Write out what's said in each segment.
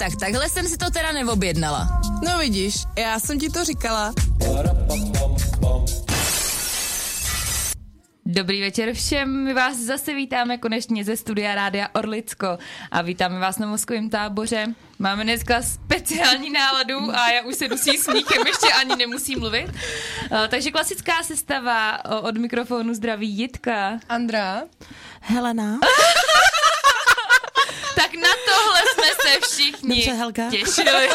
tak takhle jsem si to teda neobjednala. No vidíš, já jsem ti to říkala. Dobrý večer všem, my vás zase vítáme konečně ze studia Rádia Orlicko a vítáme vás na mozkovém táboře. Máme dneska speciální náladu a já už se dusí smíchem, ještě ani nemusím mluvit. Uh, takže klasická sestava od mikrofonu zdraví Jitka. Andra. Helena. tak na tohle jsme se všichni Dobře, Helga. těšili.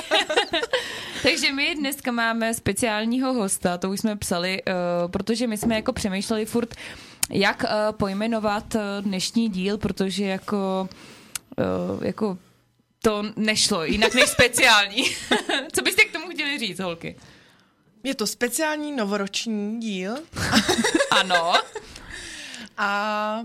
Takže my dneska máme speciálního hosta, to už jsme psali, uh, protože my jsme jako přemýšleli furt, jak uh, pojmenovat uh, dnešní díl, protože jako, uh, jako to nešlo jinak než speciální. Co byste k tomu chtěli říct, holky? Je to speciální novoroční díl. ano. A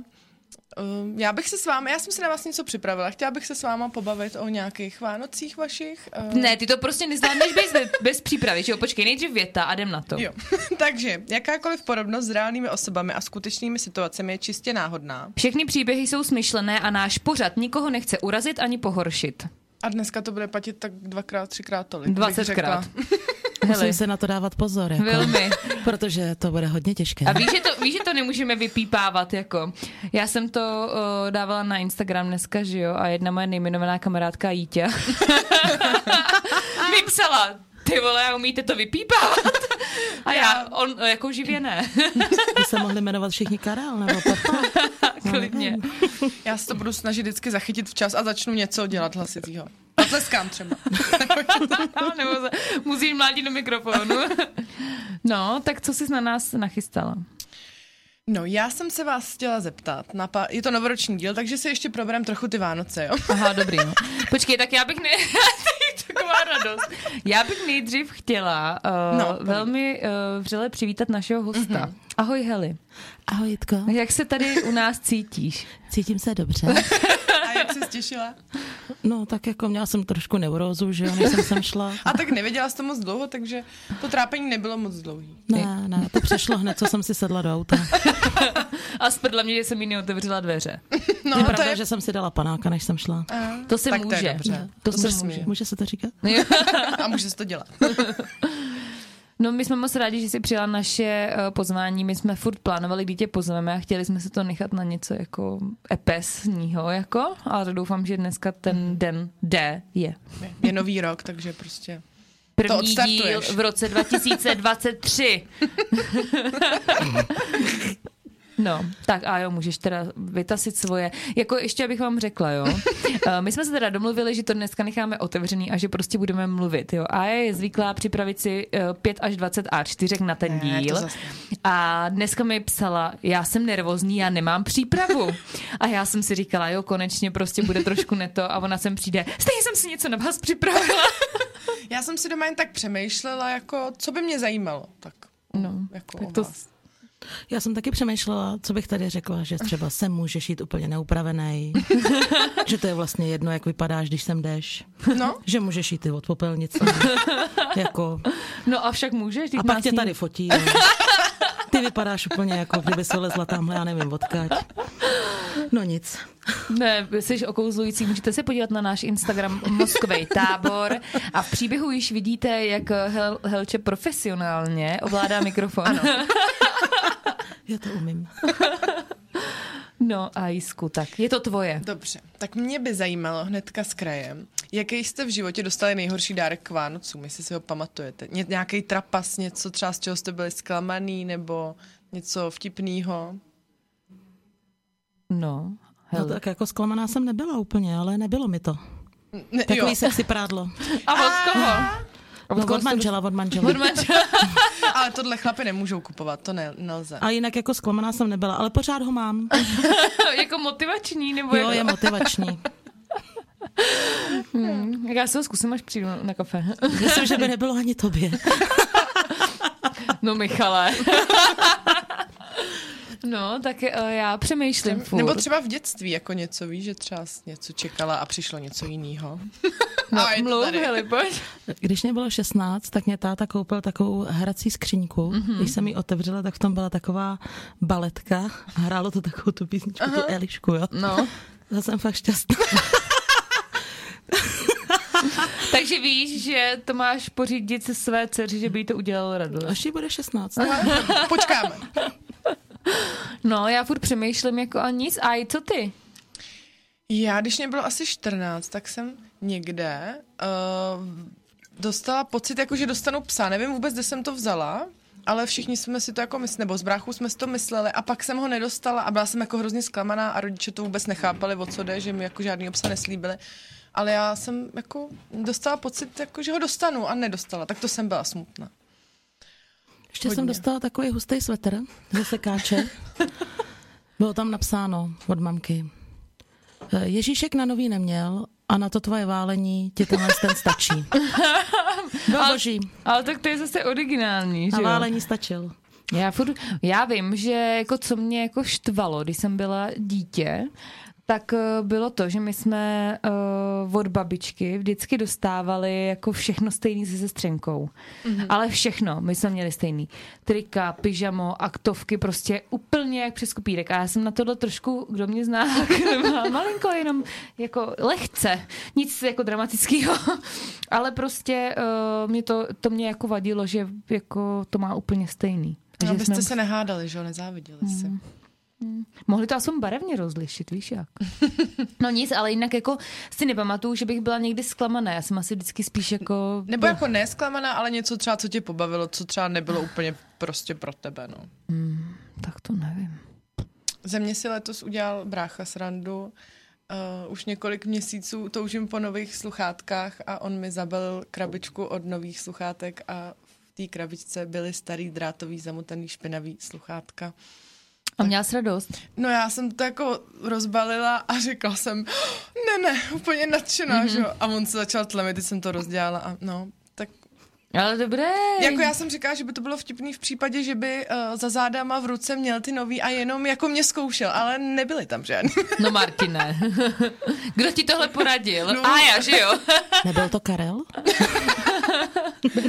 já bych se s vámi, já jsem si na vás něco připravila. Chtěla bych se s váma pobavit o nějakých Vánocích vašich. Uh... Ne, ty to prostě nezvládneš bez, bez přípravy, že jo? Počkej, nejdřív věta a jdem na to. Jo. Takže, jakákoliv podobnost s reálnými osobami a skutečnými situacemi je čistě náhodná. Všechny příběhy jsou smyšlené a náš pořad nikoho nechce urazit ani pohoršit. A dneska to bude platit tak dvakrát, třikrát tolik. Dvacetkrát. Musím se na to dávat pozor. Jako, Velmi. Protože to bude hodně těžké. A víš, že to, víš, že to nemůžeme vypípávat, jako. Já jsem to uh, dávala na Instagram dneska, že jo, a jedna moje nejmenovaná kamarádka Jítě mi psala, ty vole, umíte to vypípávat? A já, on jako živě ne. By se mohli jmenovat všichni Karel nebo Pepa. Klidně. Já se to budu snažit vždycky zachytit včas a začnu něco dělat hlasitýho. Tleskám třeba. Nebo se, musíš mládit do mikrofonu. no, tak co jsi na nás nachystala? No, já jsem se vás chtěla zeptat. Na pa- je to novoroční díl, takže si ještě proberem trochu ty Vánoce, jo? Aha, dobrý. No. Počkej, tak já bych ne... taková radost. Já bych nejdřív chtěla uh, no, velmi uh, vřele přivítat našeho hosta. Mm-hmm. Ahoj Heli. Ahoj Jitko. Jak se tady u nás cítíš? Cítím se dobře. A jak jsi těšila? No, tak jako měla jsem trošku neurózu, že jo, než jsem sem šla. A tak nevěděla jsi to moc dlouho, takže to trápení nebylo moc dlouhý. Ne, ne, to přešlo hned, co jsem si sedla do auta. A sprdla mě, že jsem jí neotevřela dveře. No, je pravda, je... že jsem si dala panáka, než jsem šla. A, to se tak může. To, je dobře. to, to se může. může. Může se to říkat? A může se to dělat. No my jsme moc rádi, že jsi přijala naše uh, pozvání. My jsme furt plánovali, kdy tě pozveme a chtěli jsme se to nechat na něco jako epesního, jako, ale doufám, že dneska ten den D je. Je nový rok, takže prostě První to díl v roce 2023. No, tak a jo, můžeš teda vytasit svoje. Jako ještě abych vám řekla, jo. My jsme se teda domluvili, že to dneska necháme otevřený a že prostě budeme mluvit, jo. A je zvyklá připravit si 5 až 20 A4 na ten díl. Ne, a dneska mi psala, já jsem nervózní, já nemám přípravu. A já jsem si říkala, jo, konečně prostě bude trošku neto a ona sem přijde. Stejně jsem si něco na vás připravila. Já jsem si doma jen tak přemýšlela, jako, co by mě zajímalo. Tak, no, jako tak to, já jsem taky přemýšlela, co bych tady řekla, že třeba sem můžeš jít úplně neupravený, že to je vlastně jedno, jak vypadáš, když sem jdeš. No. Že můžeš jít i od popelnice. jako... No a však můžeš. A pak tě tady fotí. Jo. Ty vypadáš úplně jako kdyby se lezla tamhle, já nevím, odkaď. No nic. Ne, jsi okouzlující. Můžete se podívat na náš Instagram Moskovej tábor a v příběhu již vidíte, jak Hel- Helče profesionálně ovládá mikrofon. Ano. Já to umím. No a Jisku, tak je to tvoje. Dobře, tak mě by zajímalo hnedka s krajem, jaký jste v životě dostali nejhorší dárek k Vánocům, jestli si ho pamatujete. Ně- nějaký trapas, něco třeba z čeho jste byli zklamaný, nebo něco vtipného? No, hell. no tak jako zklamaná jsem nebyla úplně, ale nebylo mi to. Ne, Takový sexy prádlo. A od koho? No, od manžela, od manžela. Od manžela. ale tohle chlapy nemůžou kupovat, to ne, nelze. A jinak jako zklamaná jsem nebyla, ale pořád ho mám. jako motivační? Nebo jo, jako... je motivační. Hmm, já se ho zkusím, až přijdu na kafe. Myslím, že by nebylo ani tobě. no Michale. No, tak uh, já přemýšlím furt. Nebo třeba v dětství jako něco, víš, že třeba něco čekala a přišlo něco jiného. No, mluv, hele, pojď. Když mě bylo 16, tak mě táta koupil takovou hrací skříňku. Mm-hmm. Když jsem ji otevřela, tak v tom byla taková baletka a hrálo to takovou tu písničku, Aha. tu Elišku, jo. No. Já jsem fakt šťastná. Takže víš, že to máš pořídit se své dceři, že by jí to udělalo radost. Až jí bude 16. Počkáme. No, já furt přemýšlím jako a nic. A i co ty? Já, když mě bylo asi 14, tak jsem někde uh, dostala pocit, jako že dostanu psa. Nevím vůbec, kde jsem to vzala, ale všichni jsme si to jako mysleli, nebo z bráchů jsme si to mysleli a pak jsem ho nedostala a byla jsem jako hrozně zklamaná a rodiče to vůbec nechápali, o co jde, že mi jako žádný psa neslíbili. Ale já jsem jako dostala pocit, jako, že ho dostanu a nedostala, tak to jsem byla smutná. Ještě Hodně. jsem dostala takový hustý svetr ze sekáče. Bylo tam napsáno od mamky. "Eh, Ježíšek na nový neměl a na to tvoje válení ti tenhle ten stačí. Byl boží. Ale tak to je zase originální, že A jo? válení stačil. Já, furt, já vím, že jako co mě jako štvalo, když jsem byla dítě, tak eh, bylo to, že my jsme uh, od babičky vždycky dostávali jako všechno stejný se sestřenkou. Mm-hmm. Ale všechno, my jsme měli stejný. Trika, pyžamo, aktovky, prostě úplně jak přes kopírek. A já jsem na tohle trošku, kdo mě zná, malinko jenom jako lehce, nic jako dramatického. Ale prostě uh, mě to, to mě jako vadilo, že jako to má úplně stejný. No, Že abyste jsme- se nehádali, že jo, nezáviděli si. Mohli to aspoň barevně rozlišit, víš jak? No nic, ale jinak jako si nepamatuju, že bych byla někdy zklamaná. Já jsem asi vždycky spíš jako... Nebo jako nesklamaná, ale něco třeba, co tě pobavilo, co třeba nebylo úplně prostě pro tebe, no. Tak to nevím. Ze mě si letos udělal brácha srandu. Uh, už několik měsíců toužím po nových sluchátkách a on mi zabalil krabičku od nových sluchátek a v té krabičce byly starý drátový zamotaný špinavý sluchátka. A měla jsi radost? No já jsem to jako rozbalila a řekla jsem, ne, ne, úplně nadšená, mm-hmm. že jo. A on se začal tlemit, když jsem to rozdělala a no, tak Ale dobré. jako já jsem říkala, že by to bylo vtipný v případě, že by uh, za zádama v ruce měl ty nový a jenom jako mě zkoušel, ale nebyly tam žádný. No Martine. Kdo ti tohle poradil? No. A já, že jo? Nebyl to Karel?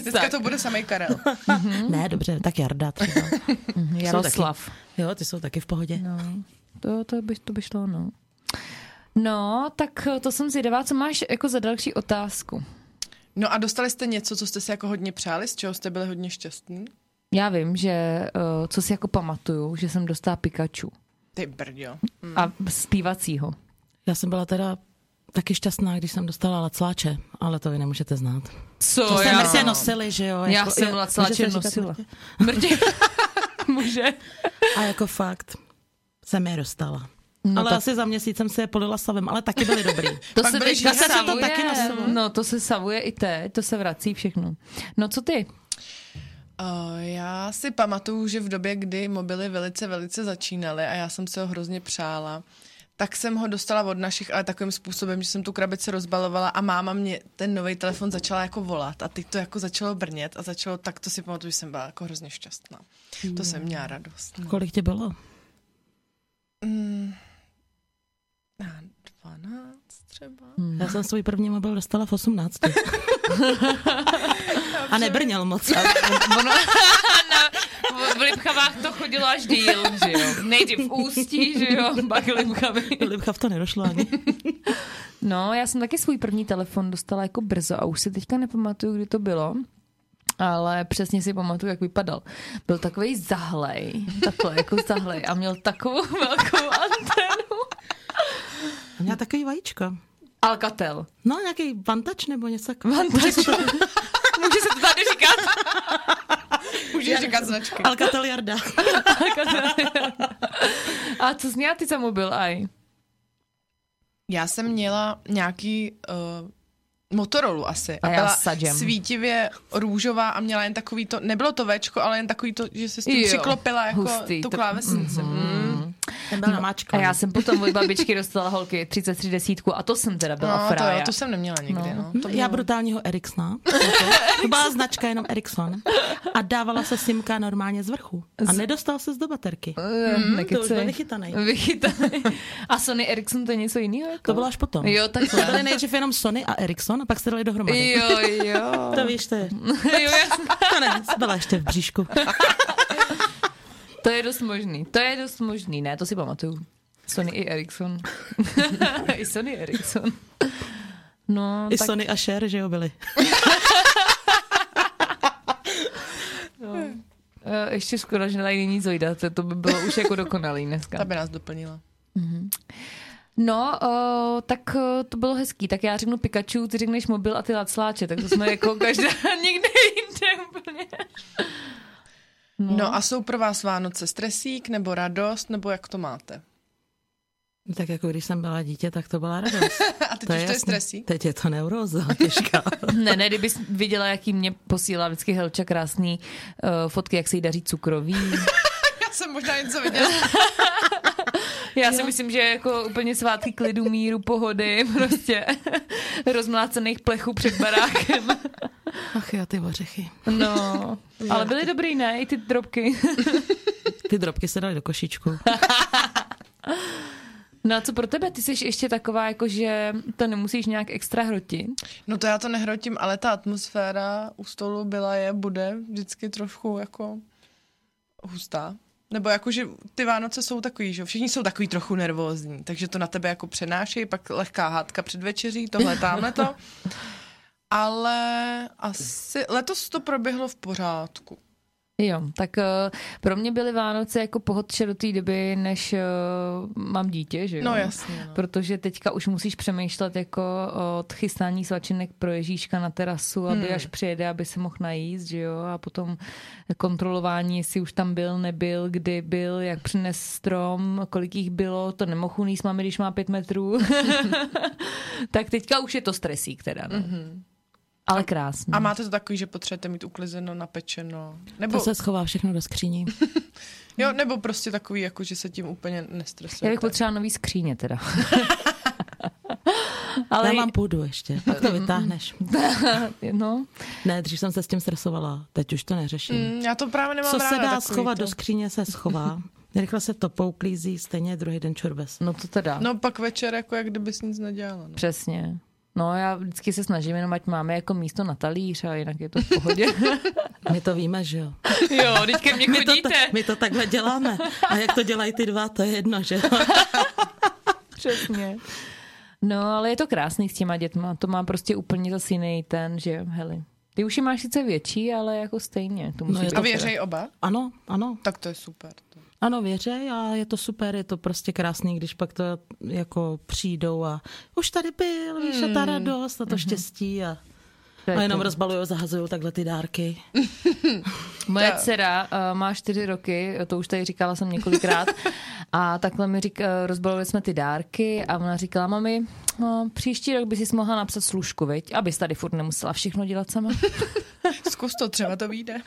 Dneska to bude samý Karel. Ne, dobře, tak Jarda třeba. Jaroslav. Jo, ty jsou taky v pohodě. No, to, to, by, to by šlo, no. No, tak to jsem zvědavá, co máš jako za další otázku. No a dostali jste něco, co jste si jako hodně přáli, z čeho jste byli hodně šťastní? Já vím, že uh, co si jako pamatuju, že jsem dostala Pikachu Ty brďo. hmm. a zpívacího. Já jsem byla teda taky šťastná, když jsem dostala lacláče, ale to vy nemůžete znát. Co To jsem mrtě nosili, že jo? Já jako- jsem lacláče se nosila. mrtě? Může. A jako fakt jsem je dostala. No ale tak- asi za měsíc jsem si je polila savem, ale taky byly dobrý. To Pak se teďka žíhavé. savuje. To taky nosilo. No, to se savuje i teď, to se vrací všechno. No co ty? Uh, já si pamatuju, že v době, kdy mobily velice, velice začínaly a já jsem se ho hrozně přála, tak jsem ho dostala od našich, ale takovým způsobem, že jsem tu krabici rozbalovala a máma mě ten nový telefon začala jako volat a teď to jako začalo brnět a začalo, tak to si pamatuju, že jsem byla jako hrozně šťastná. To jsem měla radost. No. Kolik ti bylo? Mm, na 12 třeba. Já jsem svůj první mobil dostala v 18. A nebrněl moc. Ono, na, v, v Lipchavách to chodilo až díl, že jo. Nejdřív v Ústí, že jo, pak Lipchavy. Libcha v to nedošlo ani. No, já jsem taky svůj první telefon dostala jako brzo a už si teďka nepamatuju, kdy to bylo. Ale přesně si pamatuju, jak vypadal. Byl takový zahlej, takhle jako zahlej a měl takovou velkou antenu. A měla takový vajíčko. Alcatel. No, nějaký vantač nebo něco takového. Vantač. Může se to tady říkat? Můžeš říkat značky. Alcatel Jarda. A co jsi měla ty za mobil, aj? Já jsem měla nějaký uh, Motorola asi. A já byla Sajem. svítivě růžová a měla jen takový to, nebylo to Včko, ale jen takový to, že se s tím Jo, přiklopila jako hustý, tu to- klávesnici. Mm. Ten byl A já jsem potom od babičky dostala holky 33 desítku a to jsem teda byla No, to, frája. jo, to jsem neměla nikdy. No. No. To Já bylo- brutálního Ericssona. To byla značka jenom Ericsson. A dávala se simka normálně z vrchu. A nedostal se do baterky. Mm, To už byl vychytaný. Vychytaný. A Sony Ericsson to je něco jiného? Jako? To bylo až potom. Jo, To byly nejdřív jenom Sony a Ericsson a pak se dali dohromady. Jo, jo. To víš, to je. jo jasně. To ne, byla ještě v bříšku. To je dost možný. To je dost možný, ne, to si pamatuju. Sony i Ericsson. I Sony Ericsson. No, I tak, Sony a Cher, že jo, byli. eh, ještě skoro, že tady není Zojda, to, to by bylo už jako dokonalý Ta dneska. by nás doplnila. No, uh, tak uh, to bylo hezký. Tak já řeknu Pikachu, ty řekneš mobil a ty lacláče, tak to jsme jako každá někde jinde úplně. No a jsou pro vás Vánoce stresík nebo radost, nebo jak to máte? Tak jako když jsem byla dítě, tak to byla radost. A teď už to je jasný. stresík? Teď je to neuróza těžká. Ne, ne, kdybys viděla, jaký mě posílá vždycky Helča krásný uh, fotky, jak se jí daří cukroví. Já jsem možná něco viděla. Já si myslím, že jako úplně svátky klidu, míru, pohody, prostě rozmlácených plechů před barákem. Ach jo, ty ořechy. No, ale byly dobrý, ne? I ty drobky. Ty drobky se daly do košíčku. No a co pro tebe? Ty jsi ještě taková, jako že to nemusíš nějak extra hrotit. No to já to nehrotím, ale ta atmosféra u stolu byla je, bude vždycky trošku jako hustá. Nebo jako, že ty Vánoce jsou takový, že všichni jsou takový trochu nervózní, takže to na tebe jako přenášejí, pak lehká hádka před večeří, tohle, tamhle to. Ale asi letos to proběhlo v pořádku. Jo, tak uh, pro mě byly Vánoce jako pohodče do té doby, než uh, mám dítě, že jo? No jasně, no. Protože teďka už musíš přemýšlet jako od chystání svačinek pro Ježíška na terasu, aby Hmm. až přijede, aby se mohl najíst, že jo? A potom kontrolování, jestli už tam byl, nebyl, kdy byl, jak přines strom, kolik jich bylo, to nemohl uníst máme, když má pět metrů. tak teďka už je to stresík teda, no. Mhm. Ale krásný. A máte to takový, že potřebujete mít uklizeno, napečeno? Nebo, To se schová všechno do skříní. jo, nebo prostě takový, jako, že se tím úplně nestresujete? Já bych potřebovala nový skříně teda. Ale já mám půdu ještě, pak to vytáhneš. no, Ne, dřív jsem se s tím stresovala, teď už to neřeším. Mm, já to právě nemám Co se ráda, dá takový schovat to. do skříně, se schová. Rychle se to pouklízí, stejně druhý den čurbes. no to teda. No pak večer, jako jak kdybys nic nedělala. No. Přesně. No já vždycky se snažím jenom, ať máme jako místo na talíř a jinak je to v pohodě. My to víme, že jo? jo, teď ke mně My to, ta- my to takhle děláme. A jak to dělají ty dva, to je jedno, že jo? Přesně. No, ale je to krásný s těma dětma. To má prostě úplně zase jiný ten, že heli. Ty už je máš sice větší, ale jako stejně. To musí No, být A věřej oba? Ano, ano. Tak to je super. Ano, věřej a je to super, je to prostě krásný, když pak to jako přijdou a už tady byl, víš, a ta radost a to štěstí a, To je a jenom to. rozbalují, zahazují takhle ty dárky. Moje dcera uh, má čtyři roky, to už tady říkala jsem několikrát, a takhle mi říká, rozbalovali jsme ty dárky a ona říkala, mami, no, příští rok by si mohla napsat služku, veď, abys tady furt nemusela všechno dělat sama. Zkus to, třeba to vyjde.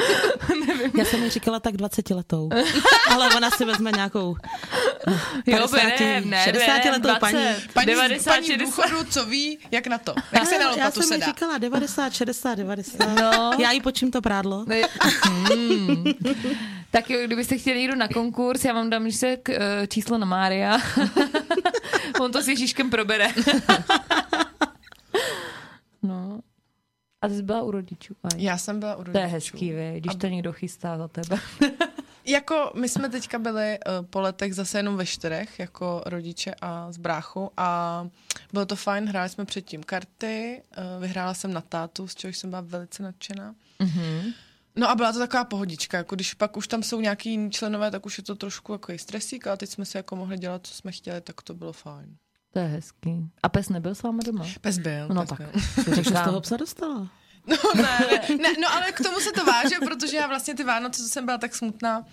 Já jsem jí říkala tak 20 letou, ale ona si vezme nějakou Jo, 50, berem, ne, 60 berem, letou 20, paní. Paní, 90, paní v 60. důchodu, co ví, jak na to. Jak se na já jsem se dá. říkala 90, 60, 90. No. Já jí počím to prádlo. Ne- Hmm. Tak jo, kdybyste chtěli jít na konkurs, já vám dám že se k, eh, číslo na Mária. On to s Ježíškem probere. no. A ty jsi byla u rodičů. Aj. Já jsem byla u To je rodičů. hezký, vy, když to někdo chystá za tebe. Jako my jsme teďka byli uh, po letech zase jenom ve čtyřech, jako rodiče a s bráchou a bylo to fajn, hráli jsme předtím karty, uh, vyhrála jsem na tátu, z čehož jsem byla velice nadšená. Mhm. No a byla to taková pohodička, jako když pak už tam jsou nějaký jiní členové, tak už je to trošku jako stresík, ale teď jsme si jako mohli dělat, co jsme chtěli, tak to bylo fajn. To je hezký. A pes nebyl s váma doma? Pes byl. No pes tak. Byl. Takže z toho psa dostala. No, ne, ne, ne, no ale k tomu se to váže, protože já vlastně ty Vánoce, co jsem byla tak smutná,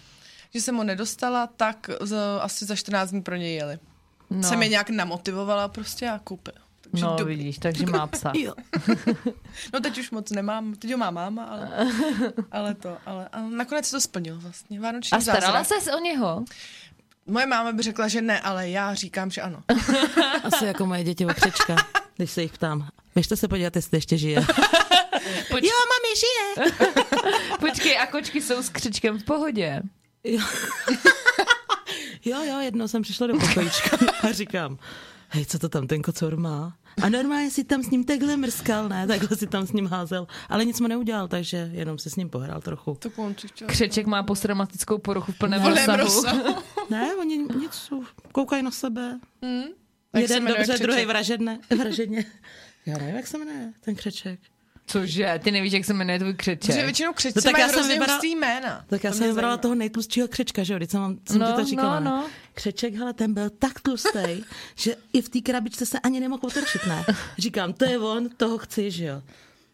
že jsem ho nedostala, tak z, asi za 14 dní pro něj jeli. No. Jsem je nějak namotivovala prostě a koupil. No dobrý. vidíš, takže má psa. No teď už moc nemám, teď ho má máma, ale, ale to, ale, ale nakonec se to splnilo vlastně. Vánoční A starala zázrak. ses o něho? Moje máma by řekla, že ne, ale já říkám, že ano. Asi jako moje děti okřečka, když se jich ptám. Běžte se podívat, jestli ještě žije. Poč- Jo, mami, žije! Počkej, a kočky jsou s křičkem v pohodě. Jo. jo, jo, jednou jsem přišla do pokojíčka a říkám, hej, co to tam ten kocour má? A normálně si tam s ním takhle mrskal, ne? Takhle si tam s ním házel. Ale nic mu neudělal, takže jenom si s ním pohrál trochu. To. Křeček má posttraumatickou poruchu v plném rozsahu. rozsahu. Ne, oni nic, jsou- koukají na sebe. Hmm? Se Jeden dobře, druhý vražedne, vražedně. Já nevím, jak se jmenuje ten křeček. Cože, ty nevíš, jak se jmenuje tvůj Že křeček. většinou křečci No tak mají já jsem hrozně vybral- hustý jména. Tak já To jsem vybrala toho nejtlustšího křečka, že jo, když jsem, vám, jsem No, ti to říkala. no, no. Křeček, hele, ten byl tak tlustý, že i v té krabičce se ani nemohl otočit, ne? Říkám, to je on, toho chci, že jo.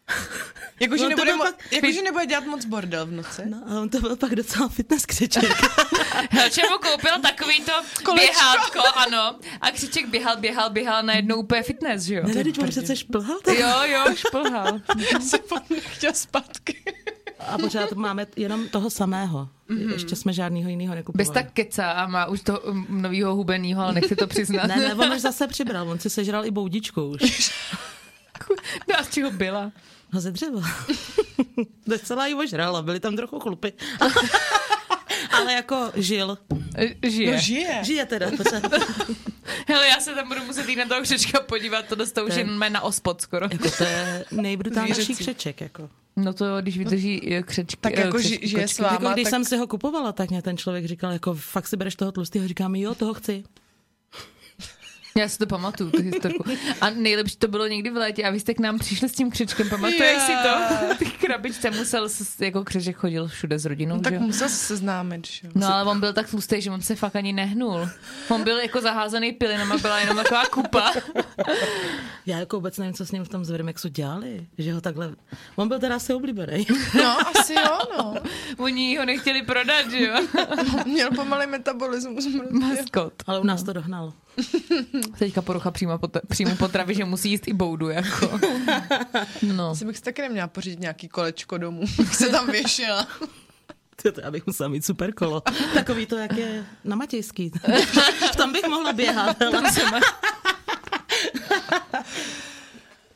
Jakože No, nebude, mo- pak- jakože nebude dělat moc bordel v noci. No a on to byl pak docela fitness křeček. Helče mu koupil takový to Kolečko. běhátko, ano. A křiček běhal, běhal, běhal, najednou úplně fitness, že jo? Ne, teď on přece šplhal. tak- Jo, jo, šplhal. se chtěl zpátky. A pořád máme jenom toho samého. Mm-hmm. Ještě jsme žádnýho jiného nekupovali. Bez tak keca a má už to um, novýho hubenýho, ale nechci to přiznat. Ne, ne, on už zase přibral, on si sežral i boudičku už. No a z čeho byla? No ze dřeva. Docela ji ožrala, byly tam trochu chlupy. Ale jako žil. Žije. No žije. Žije teda. Hele, já se tam budu muset jít na toho křečka podívat, to už To je- jen na ospod skoro. Jako to je nejbrutálnější křeček. Jako. No to, když vydrží eh, křečky. Tak eh, jako křečky, ži- žije kočky. s váma, Jako když tak jsem si ho kupovala, tak mě ten člověk říkal, jako fakt si bereš toho tlustého, říkám, jo, toho chci. Já si to pamatuju, tu historku. A nejlepší to bylo někdy v létě a vy jste k nám přišli s tím křečkem, pamatuješ Yeah. si to? Ty krabičce musel, s- jako křeček chodil všude s rodinou, No, tak že? musel se seznámit, že jo. No ale on byl tak tlustý, že on se fakt ani nehnul. On byl jako zaházený pilinama, byla jenom taková kupa. Já jako vůbec nevím, co s ním v tom Zvermexu dělali, že ho takhle... On byl teda asi oblíbený. No, asi jo, no. Oni ho nechtěli prodat, že jo? Měl pomalý metabolismus. Maskot. Ale u nás to dohnal. Teďka porucha přímo, pot, přímo potravy, že musí jíst i boudu, jako. No. Asi bych si taky neměla pořídit nějaký kolečko domů, bych se tam věšila. To já bych musela mít super kolo. Takový to, jak je na Matějský. v tom bych mohla běhat. hele.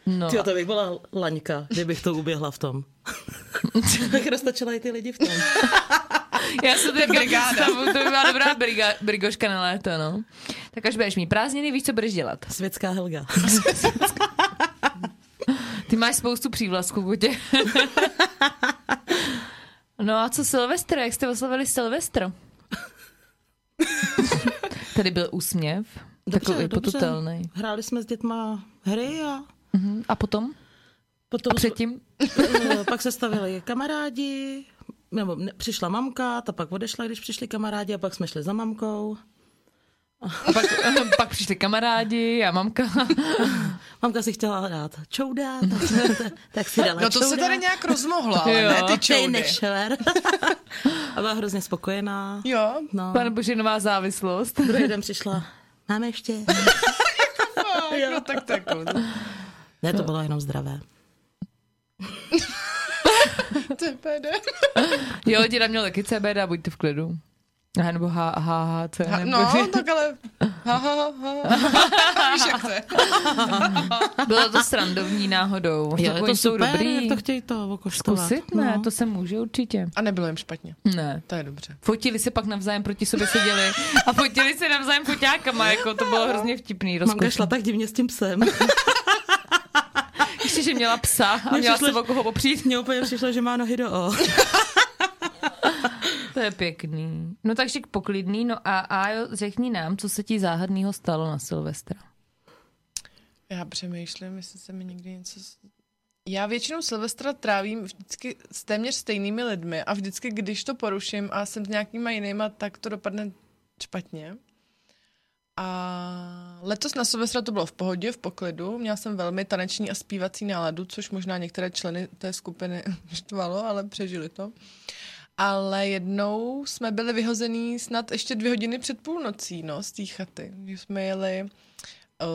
no. Tyjo, to bych byla laňka, kdybych to uběhla v tom. bych roztočila i ty lidi v tom. Já se teďka brigáda. to by byla dobrá briga, brigoška na léto, no. Tak až budeš mít prázdniny, víš, co budeš dělat. Světská Helga. Ty máš spoustu přívlastků, Kutě. no a co Silvestr? Jak jste oslavili Silvestr? Tady byl úsměv. Takový potutelný. Hráli jsme s dětma hry a Mhm. A potom? potom A předtím? Eh, pak se stavili kamarádi, nebo ne, přišla mamka, ta pak odešla, když přišli kamarádi a pak jsme šli za mamkou. A pak, pak přišli kamarádi a mamka. Mamka si chtěla dát čouda, tak, tak si dala No to čouda. se tady nějak rozmohlo, ale Jo. ne ty čoudy. nešver. a byla hrozně spokojená. Jo, No. Pane bože, nová závislost. Druhý den přišla, máme ještě. no tak tak. Ne, to bylo jenom zdravé. To je PD. Jo, děda měl taky CBD, buďte v klidu. A nebo H, H, H, C. Ha, nebo no, tak ale... Ha, ha, ha, ha. Víš, jak to. Bylo to srandovní náhodou. Jo, je Oni to jsou super, dobrý. to chtějí to okoštovat. Zkusit? Ne, No. to se může určitě. A nebylo jim špatně. Ne. To je dobře. Fotili se pak navzájem proti sobě seděli a fotili se navzájem foťákama, jako to bylo hrozně vtipný. Mamka Rozkošný. šla tak divně s tím psem. Ještě, že měla psa a měla přišlo, se o koho opřít. Mně úplně přišlo, že má nohy do O. To je pěkný. No takže k poklidný. No a Ajo, řekni nám, co se ti záhadného stalo na Silvestra. Já přemýšlím, jestli se mi někdy něco... Já většinou Silvestra trávím vždycky s téměř stejnými lidmi a vždycky, když to poruším a jsem s nějakýma jinýma, tak to dopadne špatně. A letos na Silvestra to bylo v pohodě, v poklidu. Měla jsem velmi taneční a zpívací náladu, což možná některé členy té skupiny štvalo, ale přežili to. Ale jednou jsme byli vyhození snad ještě dvě hodiny před půlnocí, no, z té chaty. Když jsme jeli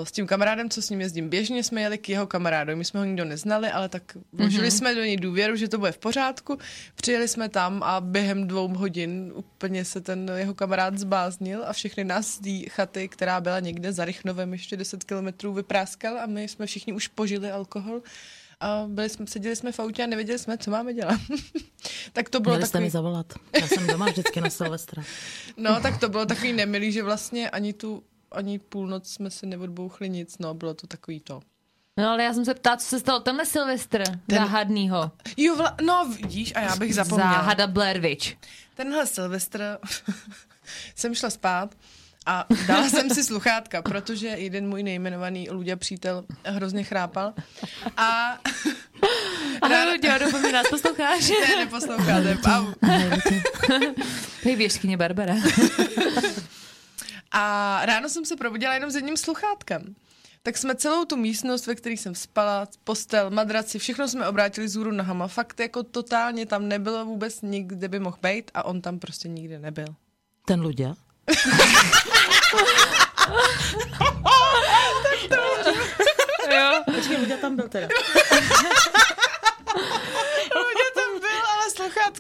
s tím kamarádem, co s ním jezdím běžně, jsme jeli k jeho kamarádovi. My jsme ho nikdo neznali, ale tak vložili mm-hmm. jsme do něj důvěru, že to bude v pořádku. Přijeli jsme tam a během dvou hodin úplně se ten jeho kamarád zbáznil a všechny nás z té chaty, která byla někde za Rychnovem ještě 10 kilometrů, vypráskal a my jsme všichni už požili alkohol. A byli jsme, seděli jsme v autě a nevěděli jsme, co máme dělat. tak to bylo Měli jste takový... mi zavolat. Já jsem doma vždycky na Silvestra. No, tak to bylo takový nemilý, že vlastně ani tu ani půlnoc jsme si neodbouchli nic, no, bylo to takový to. No ale já jsem se ptala, co se stalo tenhle Silvestr Ten- záhadnýho. Jo, vla, no vidíš, a já bych zapomněla. Záhada Blair Witch. Tenhle Silvestr jsem šla spát A dala jsem si sluchátka, protože jeden můj nejmenovaný Luďa přítel hrozně chrápal. A Ahoj, Luďo, doufám, nás posloucháš. ne, neposloucháte. A, Hej, věřkyně Barbara. a ráno jsem se probudila jenom s jedním sluchátkem. Tak jsme celou tu místnost, ve které jsem spala, postel, madraci, všechno jsme obrátili zůru nohama. Fakt jako totálně tam nebylo vůbec nikde by mohl být a on tam prostě nikde nebyl. Ten Luďa? Jo. Počkej, Luďa tam byl teda.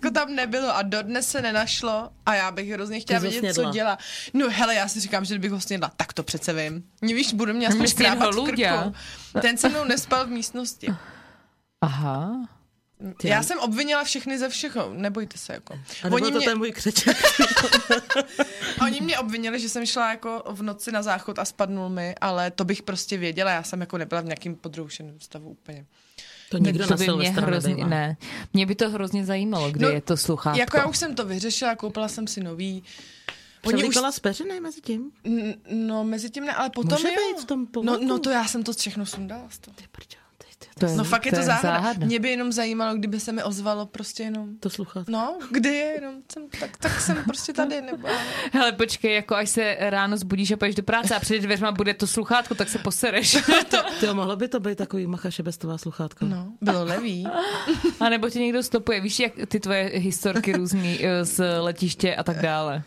Luďa tam nebylo a dodnes se nenašlo a já bych hrozně chtěla vědět, co dělá. No hele, já si říkám, že bych ho snědla, tak to přece vím. Mě víš, budu mě aspoň škrábat v krku. Ten se mnou nespal v místnosti. Aha. Ty Já jsem obvinila všechny ze všeho, nebojte se jako. A Oni to mě, ten můj křeček. oni mě obvinili, že jsem šla jako v noci na záchod a spadnul mi, ale to bych prostě věděla, já jsem jako nebyla v nějakým podroušeném stavu úplně. To nikdo to na by mě Silvestra hrozně, ne. Mě by to hrozně zajímalo, kde No, je to sluchátko. Jako já už jsem to vyřešila, koupila jsem si nový. Oni už, z peřiny mezi tím? N- no, mezi tím ne, ale potom Může jo. být v tom no, no, to já jsem to všechno sundala z toho. Ty prčo, To je, No fakt je to, záhada. záhada. Mě by jenom zajímalo, kdyby se mi ozvalo prostě jenom, to sluchat. no, kdy je, jenom jsem, tak, tak jsem prostě tady, nebo Hele, počkej, jako až se ráno zbudíš a půjdeš do práce a před dveřma bude to sluchátko, tak se posereš. Ty mohlo by to být takový machaše bestová sluchátka. no, bylo levý. A nebo tě někdo stopuje. Víš, jak ty tvoje historky různý eh, z letiště a tak dále.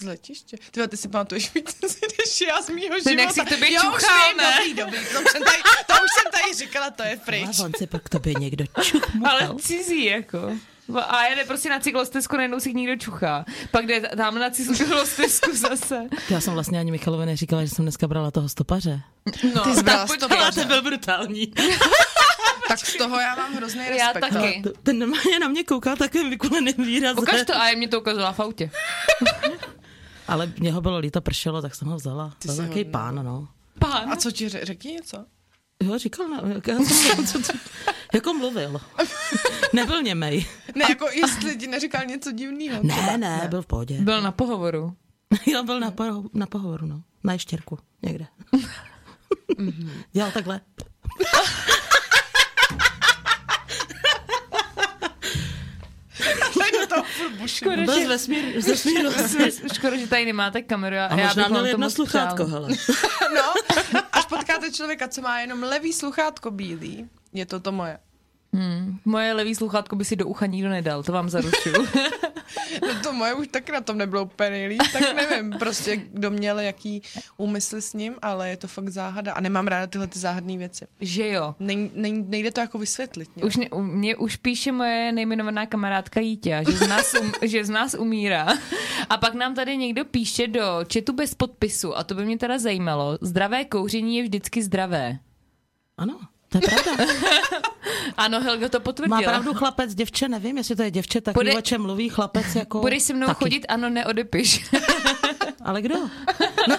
Z letiště. Ty, ty si pamatuješ víc, než já z mýho života. jak si k tobě jo, čuchal, už vím, ne? dobrý, dobrý, to už, jsem tady, to už jsem tady říkala, to je A pryč. on si pak k tobě někdo čuchmuchal. Ale cizí, jako. A jede prostě na cyklostezku, najednou si někdo čuchá. Pak jde tam na cyklostezku zase. Já jsem vlastně ani Michalovi neříkala, že jsem dneska brala toho stopaře. No, Ty jsi brala tak stopaře. byl brutální. Tak z toho já mám hrozný Já respekt. no. taky. Ten normálně na mě kouká takovým vykuleným výrazem. Ukaž to, a mě to ukazovala v autě. Ale mě ho bylo líto pršelo, tak jsem ho vzala. Ty Byl jsi takový pán, no. Pán. A co ti ře- řekni něco? Jo, říkal, ne, jak, já jsem, co, co, jako mluvil. Nebyl němej. Ne, jako jestli ti neříkal něco divného. Ne, ne, byl v pohodě. Byl na pohovoru. Jo, byl na, poho- na pohovoru, no. Na ještěrku, někde. Dělal takhle. Buším. Škoda, že, vesmíru. škoda, že tady nemáte kameru. A, A já možná měl to jedno sluchátko, přála. hele. No, až potkáte člověka, co má jenom levý sluchátko bílý, je to to moje. Hmm. Moje levý sluchátko by si do ucha nikdo nedal, to vám zaručuju. No to moje už taky na tom nebylo úplně nejlíp, tak nevím prostě, kdo měl jaký úmysl s ním, ale je to fakt záhada a nemám ráda tyhle ty záhadné věci. že jo. Nej, nej, nejde to jako vysvětlit. Už ne, u- mě už píše moje nejmenovaná kamarádka Jítě, že z, nás um, že z nás umírá. A pak nám tady někdo píše do četu bez podpisu a to by mě teda zajímalo. Zdravé kouření je vždycky zdravé. Ano, to je pravda. Ano, Helga to potvrdila. Má pravdu chlapec, děvče, nevím, jestli to je děvče, tak Bude- o čem mluví chlapec jako... Budeš se mnou taky. chodit, ano, neodepiš. Ale kdo?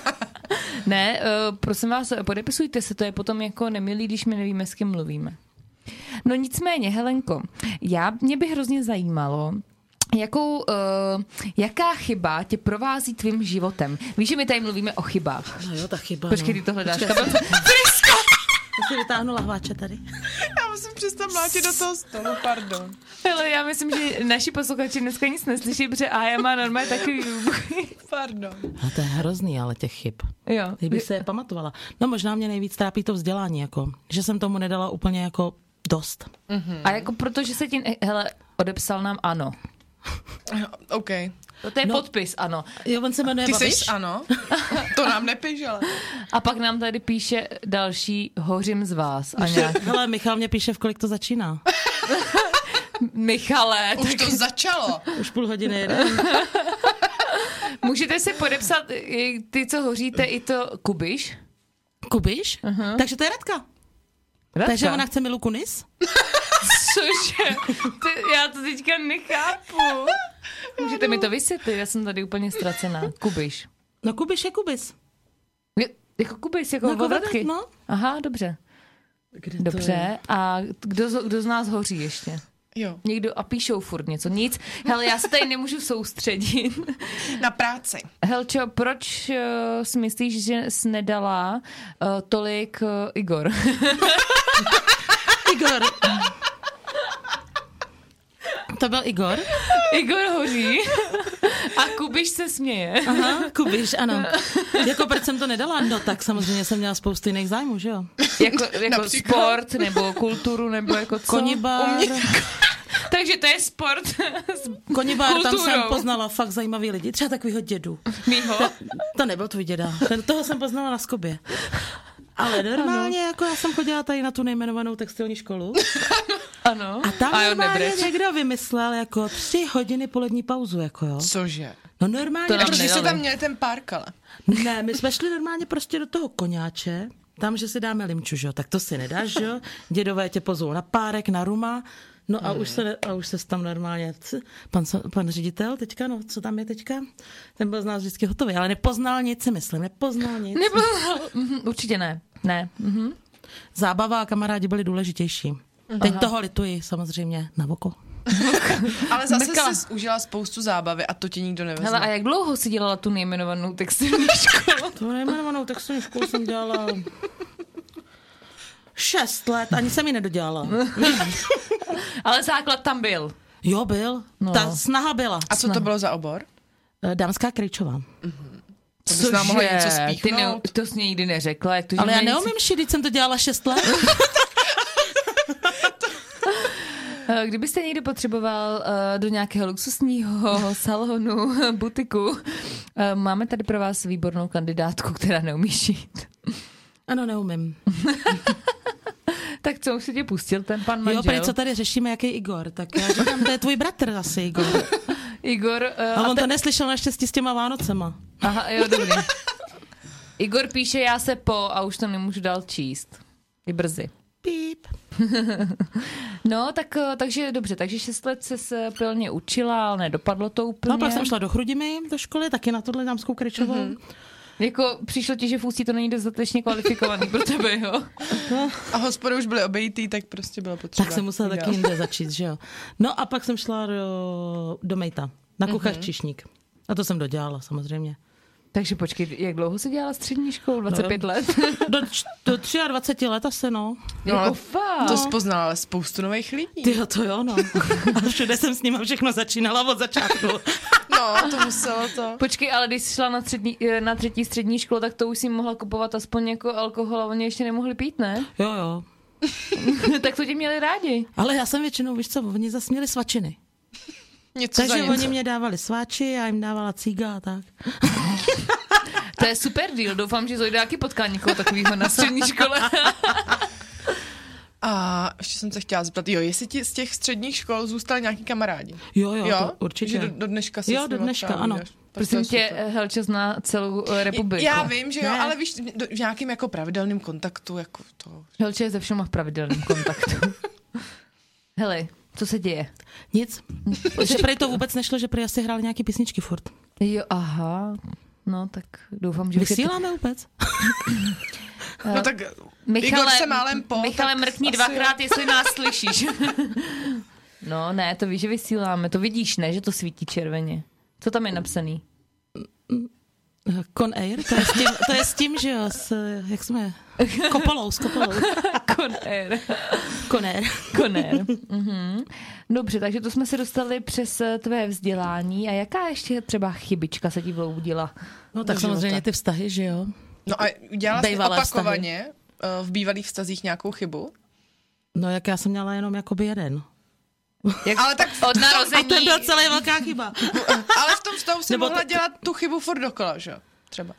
ne, uh, prosím vás, podepisujte se, to je potom jako nemilý, když my nevíme, s kým mluvíme. No nicméně, Helenko, já, mě by hrozně zajímalo, Jakou, uh, jaká chyba tě provází tvým životem? Víš, že my tady mluvíme o chybách. No jo, ta chyba. Počkej, no. ty to hledáš. Počkej, já si vytáhnu lahváče tady. Já musím přestat mlátit do toho stolu, pardon. Hele, já myslím, že naši posluchači dneska nic neslyší, protože Aja má normálně takový. Pardon. No to je hrozný, ale těch chyb. Jo. Kdybych se je pamatovala. No možná mě nejvíc trápí to vzdělání, jako, že jsem tomu nedala úplně jako dost. A jako protože se ti, hele, odepsal nám ano. OK. To je No. podpis, ano. Jo, on se jmenuje Ty Babiš. jsi ano? To nám nepiš, ale. A pak nám tady píše další hořím z vás. A nějak, Hele, Michal mě píše, v kolik to začíná. Michale, Už tak to začalo. Už půl hodiny jede. můžete si podepsat i ty, co hoříte, i to Kubiš? Kubiš? Uh-huh. Takže to je Radka. Radka? Takže ona chce Milu Kunis? Cože? Ty, já to teďka nechápu. Můžete mi to vysvětlit? Já jsem tady úplně ztracená. Kubiš. No Kubiš je Kubis. Je- Jako Kubiš, jako No, jako vodotky. no. Aha, dobře. Kde to je? Dobře. A kdo, z- kdo z nás hoří ještě? Jo, Někdo a píšou furt něco. Nic. Hele, já se tady nemůžu soustředit. na práci. Helčo, proč uh, si myslíš, že jsi nedala uh, tolik uh, Igor? Igor. To byl Igor? Igor hoří a Kubiš se směje. Aha, Kubiš, ano. Jako proč jsem to nedala? No tak samozřejmě jsem měla spoustu jiných zájmů, že jo? Jako, jako Například? sport, nebo kulturu, nebo jako co? Konibar, Takže to je sport s konibar, tam jsem poznala fakt zajímavý lidi, třeba takovýho dědu. mýho. To nebyl tvůj děda, ten, toho jsem poznala na Skobě. Ale normálně, jako já jsem chodila tady na tu nejmenovanou textilní školu Ano. a tam a normálně někdo vymyslel jako tři hodiny polední pauzu, jako jo. Cože? No normálně, To nedali. jste tam měli ten park, ale. Ne, my jsme šli normálně prostě do toho koňáče, tam, že si dáme limču, že jo, tak to si nedáš, že jo, dědové tě pozvou na párek, na ruma, no a už se, a už se tam normálně, pan, pan ředitel teďka, no, co tam je teďka, ten byl z nás vždycky hotový, ale nepoznal nic, si myslím, nepoznal nic. Nebo, mhm, určitě ne. Ne. Mhm. Zábava a kamarádi byli důležitější. Teď toho lituji samozřejmě na oko. Ale zase Mrkala. jsi užila spoustu zábavy a to ti nikdo nevezme. Hele, a jak dlouho jsi dělala tu nejmenovanou textilní školu? Tu nejmenovanou textilní školu jsem dělala šest let, ani jsem ji nedodělala. Ale základ tam byl. Jo, byl. No. Ta snaha byla. A co to bylo za obor? Eh, Dámská krejčová. To bys nám mohla něco Ty ne, spíchnout. to jsi nikdy neřekla. Jak to, že Ale já nic- neumím šít, když jsem to dělala šest let. Eh, Kdybyste někdo potřeboval eh, do nějakého luxusního salonu, butiku, eh, máme tady pro vás výbornou kandidátku, která neumí šít. Ano, neumím. Tak co, už si tě pustil ten pan Jo, manžel? prý, co tady řešíme, jaký Igor. Tak já říkám, to je tvůj bratr asi, Igor. Igor, eh, A a on te- to neslyšel naštěstí s těma Vánocema. Aha, jo, dobrý. Igor píše, já se po a už to nemůžu dál číst. Je brzy. Píp. No, tak, eh, takže dobře, takže šest let se se pilně učila, ale nedopadlo to úplně. No, pak jsem šla do Chrudimy do školy, taky na tohle dámskou krečovou. Mm-hmm. Jako přišlo ti, že v Ústí to není dostatečně kvalifikovaný pro tebe, jo? A hospody už byly obejitý, tak prostě bylo potřeba. Tak jsem musela taky jinde začít, že jo. No a pak jsem šla do, do Mejta, na kuchař mm-hmm. Čišník. A to jsem dodělala samozřejmě. Takže počkej, jak dlouho jsi dělala střední školu? 25 let? Do, do 23 let asi, no. No, jako fakt. To jsi poznala ale spoustu nových lidí. Ty to jo, no. A všude jsem s nima všechno začínala od začátku. No, to muselo to. Počkej, ale když jsi šla na, střední, eh, na třetí střední školu, tak to už si mohla kupovat aspoň jako alkohol a oni ještě nemohli pít, ne? Jo, jo. tak to tě měli rádi. Ale já jsem většinou, víš co, oni zase měli svačiny. Něco Takže za něco. oni mě dávali sváči, já jim dávala cíga a tak. To je super deal. Doufám, že Zojda taky potká někoho takového na střední škole. A ještě jsem se chtěla zeptat, jo, jestli ti z těch středních škol zůstali nějaký kamarádi? Jo, jo, to určitě. Že do, do dneška si Jo, do dneška, ano. Prosím tě. Helča zná celou eh, republiku. Já vím, že jo, Ne. ale víš, v nějakým jako pravidelným kontaktu, jako to. Helča je ze všema v pravidelném kontaktu. Hele, co se děje? Nic. že prej to vůbec nešlo, že prej asi hráli nějaký písničky furt. Jo, aha. No, tak doufám, že je to... Vysíláme vůbec? No tak Michale, Igor se málem po, Michale, tak mrkni dvakrát, jestli nás slyšíš. no, ne, to víš, že vysíláme. To vidíš, ne, že to svítí červeně. Co tam je napsaný? Con Air, to je s tím, to je s tím že jo, s, jak jsme, Kopolou, s Kopolou. Conair. Con Air. Conair. Mhm. Dobře, takže to jsme se dostali přes eh, tvé vzdělání. A jaká ještě třeba chybička se ti vloudila? No tak samozřejmě života. ty vztahy, že jo. No a dělala jsi opakovaně eh, v bývalých vztazích nějakou chybu? No jak já jsem měla jenom jakoby jeden. Jak Ale tak od A narození... ten byl celý velká chyba. Ale v tom vztahu si Nebo mohla to- dělat tu chybu furt dokola, že jo? Třeba.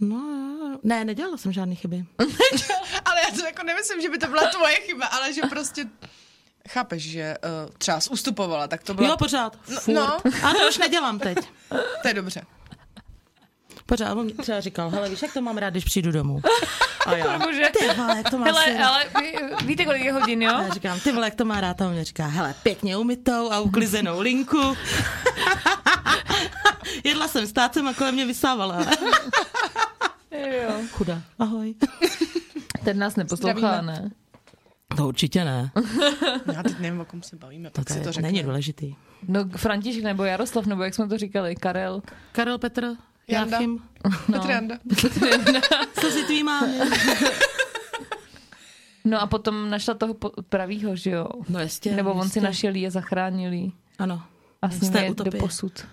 No, ne, nedělala jsem žádný chyby. Ale já to jako nemyslím, že by to byla tvoje chyba, ale že prostě chápeš, že uh, třeba ustupovala, tak to bylo... Jo, pořád. No, Furt. no. A to už nedělám teď. To je dobře. Pořád, on třeba říkal, hele, víš, jak to mám rád, když přijdu domů. A já, Bože. ty vole, jak to má Hele, syn. ale ví- víte, kolik je hodin, jo? A já říkám, ty vole, jak to má rád, a on mě říká, hele, pěkně umytou a uklizenou linku. Jedla jsem s tácem a kolem mě vysávala. Jo. Chuda, ahoj. Ten nás neposlouchá, Zdravíme. ne? To určitě ne. Já teď nevím, o kom se bavíme, To, pak to, si to řekne. není důležitý. No František nebo Jaroslav, nebo jak jsme to říkali, Karel. Karel Petr, Janda. Jáchym, Petr Janda. co si tvý mámy? No a potom našla toho pravýho, že jo? No jistě. Nebo on si jistě. našel jí a zachránil jí. Ano, A s ním je do posud.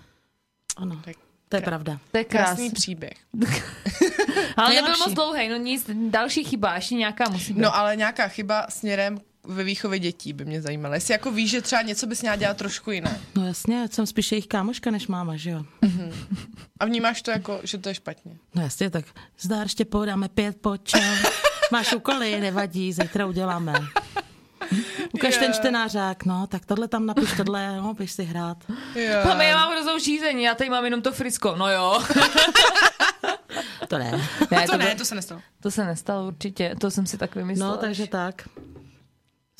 ano. Tak To je pravda. To je Krásný krásný. příběh. Ale nebyl moc dlouhý, no nic, další chyba, ještě nějaká musí být. No ale nějaká chyba směrem ve výchově dětí by mě zajímala. Jestli jako víš, že třeba něco bys měla dělat trošku jiné. No jasně, jsem spíš jejich kámoška než máma, že jo? A vnímáš to jako, že to je špatně. No jasně, tak zdár Štěpo, dáme pět, pojď. Máš úkoly, nevadí, zítra uděláme. Ukaž ten Je. čtenářák, no, tak tohle tam napiš, tohle, no, běž si hrát. Jo. Mami, já mám hroznou šízení, já tady mám jenom to frisko. No jo. To ne. ne, To ne, bylo- to se nestalo. to se nestalo určitě, to jsem si tak vymyslela. No, takže tak.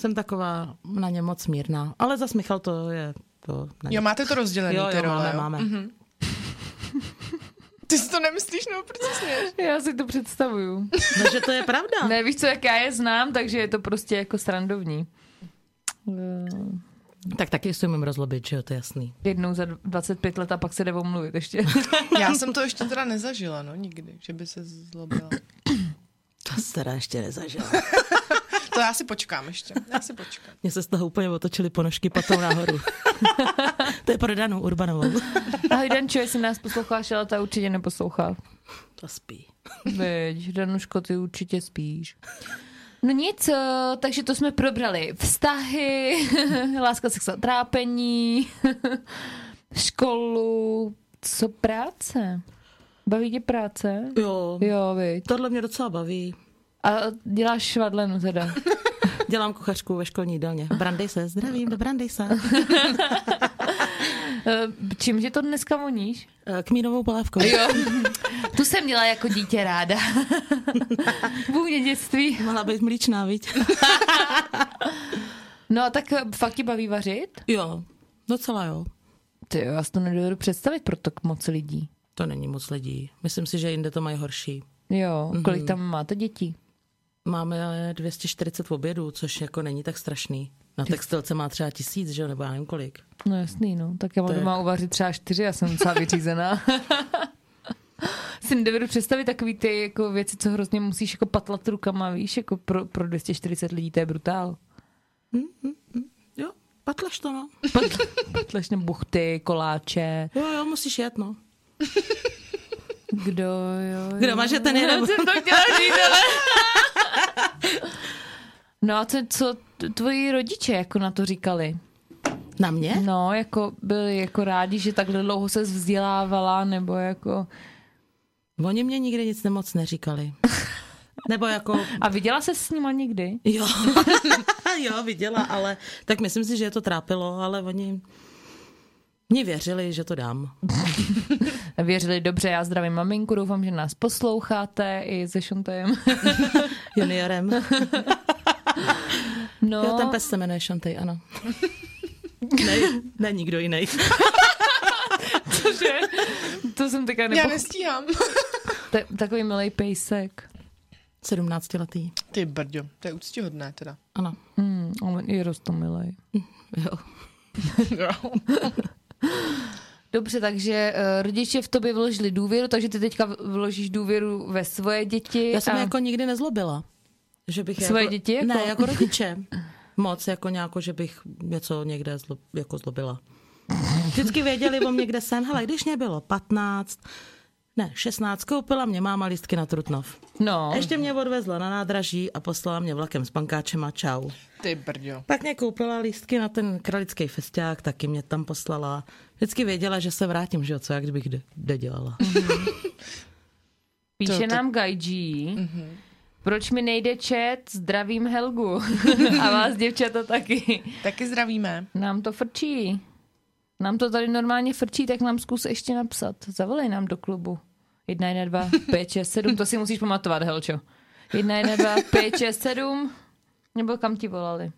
Jsem taková na ně moc mírná. Ale zas Michal to je, to ne. Jo, máte to rozdělený, jo, ty jo, role, máme, jo? máme. Mhm. Ty si to nemyslíš, no, proč se směješ? Já si to představuju. No, že to je pravda. Ne, víš co, jak já je znám, takže je to prostě jako srandovní. Eh, Tak taky si umím rozlobit, že jo, to je jasný. Jednou za 25 let a pak se jde omluvit ještě. Já jsem to ještě teda nezažila, no, nikdy, že by se zlobila. To jsi teda ještě nezažila. To já si počkám ještě, já si počkám. Mně se z toho úplně otočily ponožky patou nahoru. to je pro Danu Urbanovou. Ahoj Dančo, jestli nás posloucháš, ale ta určitě neposlouchá. To spí. Veď, Danuško, ty určitě spíš. No nic, eh, takže to jsme probrali. Vztahy, láska, sex a trápení, školu, co práce? Baví tě práce? Jo, Jo, viď. tohle mě docela baví. A děláš švadlenu teda. Dělám kuchařku ve školní jídelně. Brandej se, zdravím, do Brandej se. Eh, Čím že to dneska voníš? Eh, Kmínovou polévkou. Jo. Tu jsem měla jako dítě ráda. Vůně dětství. Mohla být mlíčná, viď? No a tak eh, fakt ti baví vařit? Jo, docela jo. Ty jo, já si to nedovedu představit pro tak moc lidí. To není moc lidí. Myslím si, že jinde to mají horší. Jo, kolik tam máte dětí? Máme 240 obědů, což jako není tak strašný. Na textilce má třeba tisíc, že jo, nebo já nevím kolik. No jasný, no. Tak já mám To je- doma uvařit třeba čtyři, já jsem docela vyřízená. si nedovedu představit takový ty jako věci, co hrozně musíš jako patlat rukama, víš, jako pro, pro 240 lidí, to je brutál. Jo, patleš to, no. Pat, patlešné buchty, koláče. Jo, jo, musíš jet, no. Kdo, jo, Kdo jo. maže, ten jede. Já jsem to chtěla říct, ale... No a co, co tvoji rodiče jako na to říkali? Na mě? No, jako byli jako rádi, že takhle dlouho se vzdělávala, nebo jako... Oni mě nikdy nic nemoc neříkali. Nebo jako, A viděla se s nima někdy? jo, jo, viděla, ale tak myslím si, že je to trápilo, ale oni mě věřili, že to dám. Věřili dobře, já zdravím maminku, doufám, že nás posloucháte i se Šontajem. Juniorem. No, Jo, ten pes se jmenuje Shantej, ano. Ne, ne nikdo jiný. že? to jsem teďka Já nepoch... nestíhám. Ta- takový milý pejsek. 17 letý. Ty brďo, to je úctihodné teda. Ano. Hmm, on je rostomilej. Jo. Jo. Dobře, takže uh, rodiče v tobě vložili důvěru, takže ty teďka vložíš důvěru ve svoje děti. Já jsem a... jako nikdy nezlobila. Že bych Svoje jako, děti jako? Ne, jako rodiče. Moc, jako nějako, že bych něco někde zlo, jako zlobila. Vždycky věděli o mě, kde jsem. Hele, když mě bylo 15, ne, 16, koupila mě máma lístky na Trutnov. No, Ještě mě odvezla na nádraží a poslala mě vlakem s pankáčem a čau. Ty brďo. Pak mě koupila lístky na ten kralický festiák, taky mě tam poslala. Vždycky věděla, že se vrátím, že jo, co, jak kdybych kde, kde dělala. píše to- to- nám Gaiji. Proč mi nejde chat? Zdravím Helgu. a vás děvčata taky. Taky zdravíme. Nám to frčí. Nám to tady normálně frčí, tak nám zkus ještě napsat. Zavolej nám do klubu. 1, 1, 2, 5, 6, 7, to si musíš pamatovat, Helčo. 1, 1, 2, 5, 6, 7, nebo kam ti volali?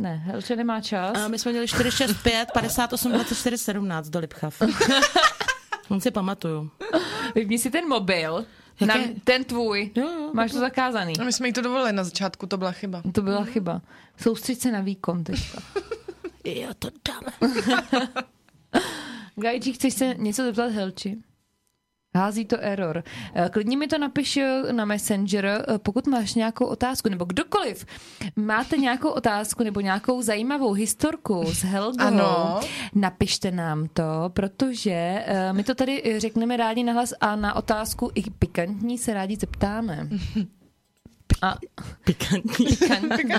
Ne, Helče nemá čas. A my jsme měli 465 58 24 17 do Lipchav. On si pamatuju. Vypni si ten mobil. Na, ten tvůj. Jo, jo. Máš to zakázaný. A my jsme jí to dovolili na začátku, to byla chyba. To byla chyba. Soustřeď se na výkon teďka. Jo, to dáme. Gajči, chceš se něco zeptat Helči? Hází to error. Eh, Klidně mi to napiš eh, na Messenger, eh, pokud máš nějakou otázku, nebo kdokoliv. Máte nějakou otázku nebo nějakou zajímavou historku s Helgou, Ano. napište nám to, protože my to tady řekneme rádi nahlas a na otázku i pikantní se rádi zeptáme. A Pikantní. pikantní.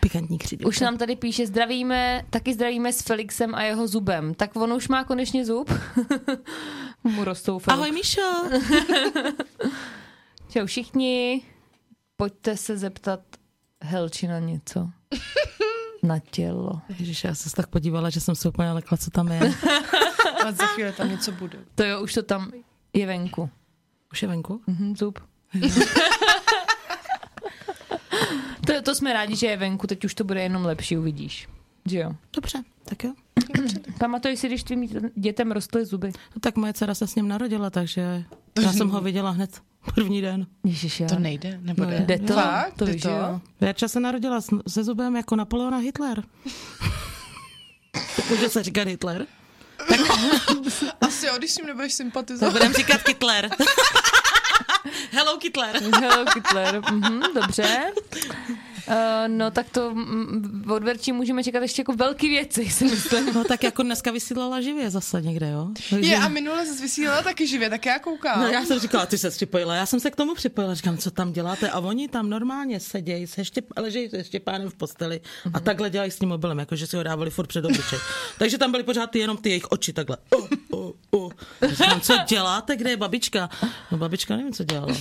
Pikantní křídlo. Už nám tady píše, zdravíme, taky zdravíme s Felixem a jeho zubem. Tak on už má konečně zub. Mu rostou Felix. Ahoj, Míšo. Čau všichni, pojďte se zeptat Helči na něco. Na tělo. Ježiš, já jsem se tak podívala, že jsem se úplně lekla, co tam je. A za chvíli tam něco bude. To jo, už to tam je venku. Už je venku? Mhm, zub. to, to jsme rádi, že je venku, teď už to bude jenom lepší, uvidíš. Že jo? Dobře, tak jo. Pamatuj si, když tvým dětem rostly zuby. No tak moje dcera se s ním narodila, takže já jsem ho viděla hned první den. Ježiš, já. To nejde, nebo No, jde? Jde to? Fakt? To Jde že jo. Verča se narodila se zubem jako Napoleona Hitler. Může se říkat Hitler? Asi jo, když s ním nebudeš Tak sympatizovat. budeme říkat Hitler. Hello Hitler. Hello Hitler. Mhm, dobře. Uh, no tak to mm, od Verčí můžeme čekat ještě jako velký věci, si myslím. No tak jako dneska vysílala živě zase někde, jo? Takže... Je, a minule jsi vysílala taky živě, tak já koukám. No já jsem říkala, ty se připojila, já jsem se k tomu připojila, říkám, co tam děláte a oni tam normálně sedějí, se ještě, ležejí se Štěpánem v posteli a takhle dělají s tím mobilem, jakože si ho dávali furt před obličej. Takže tam byly pořád ty, jenom ty jejich oči takhle. Uh, uh, uh. Říkám, co děláte, kde je babička? No babička nevím, co dělala.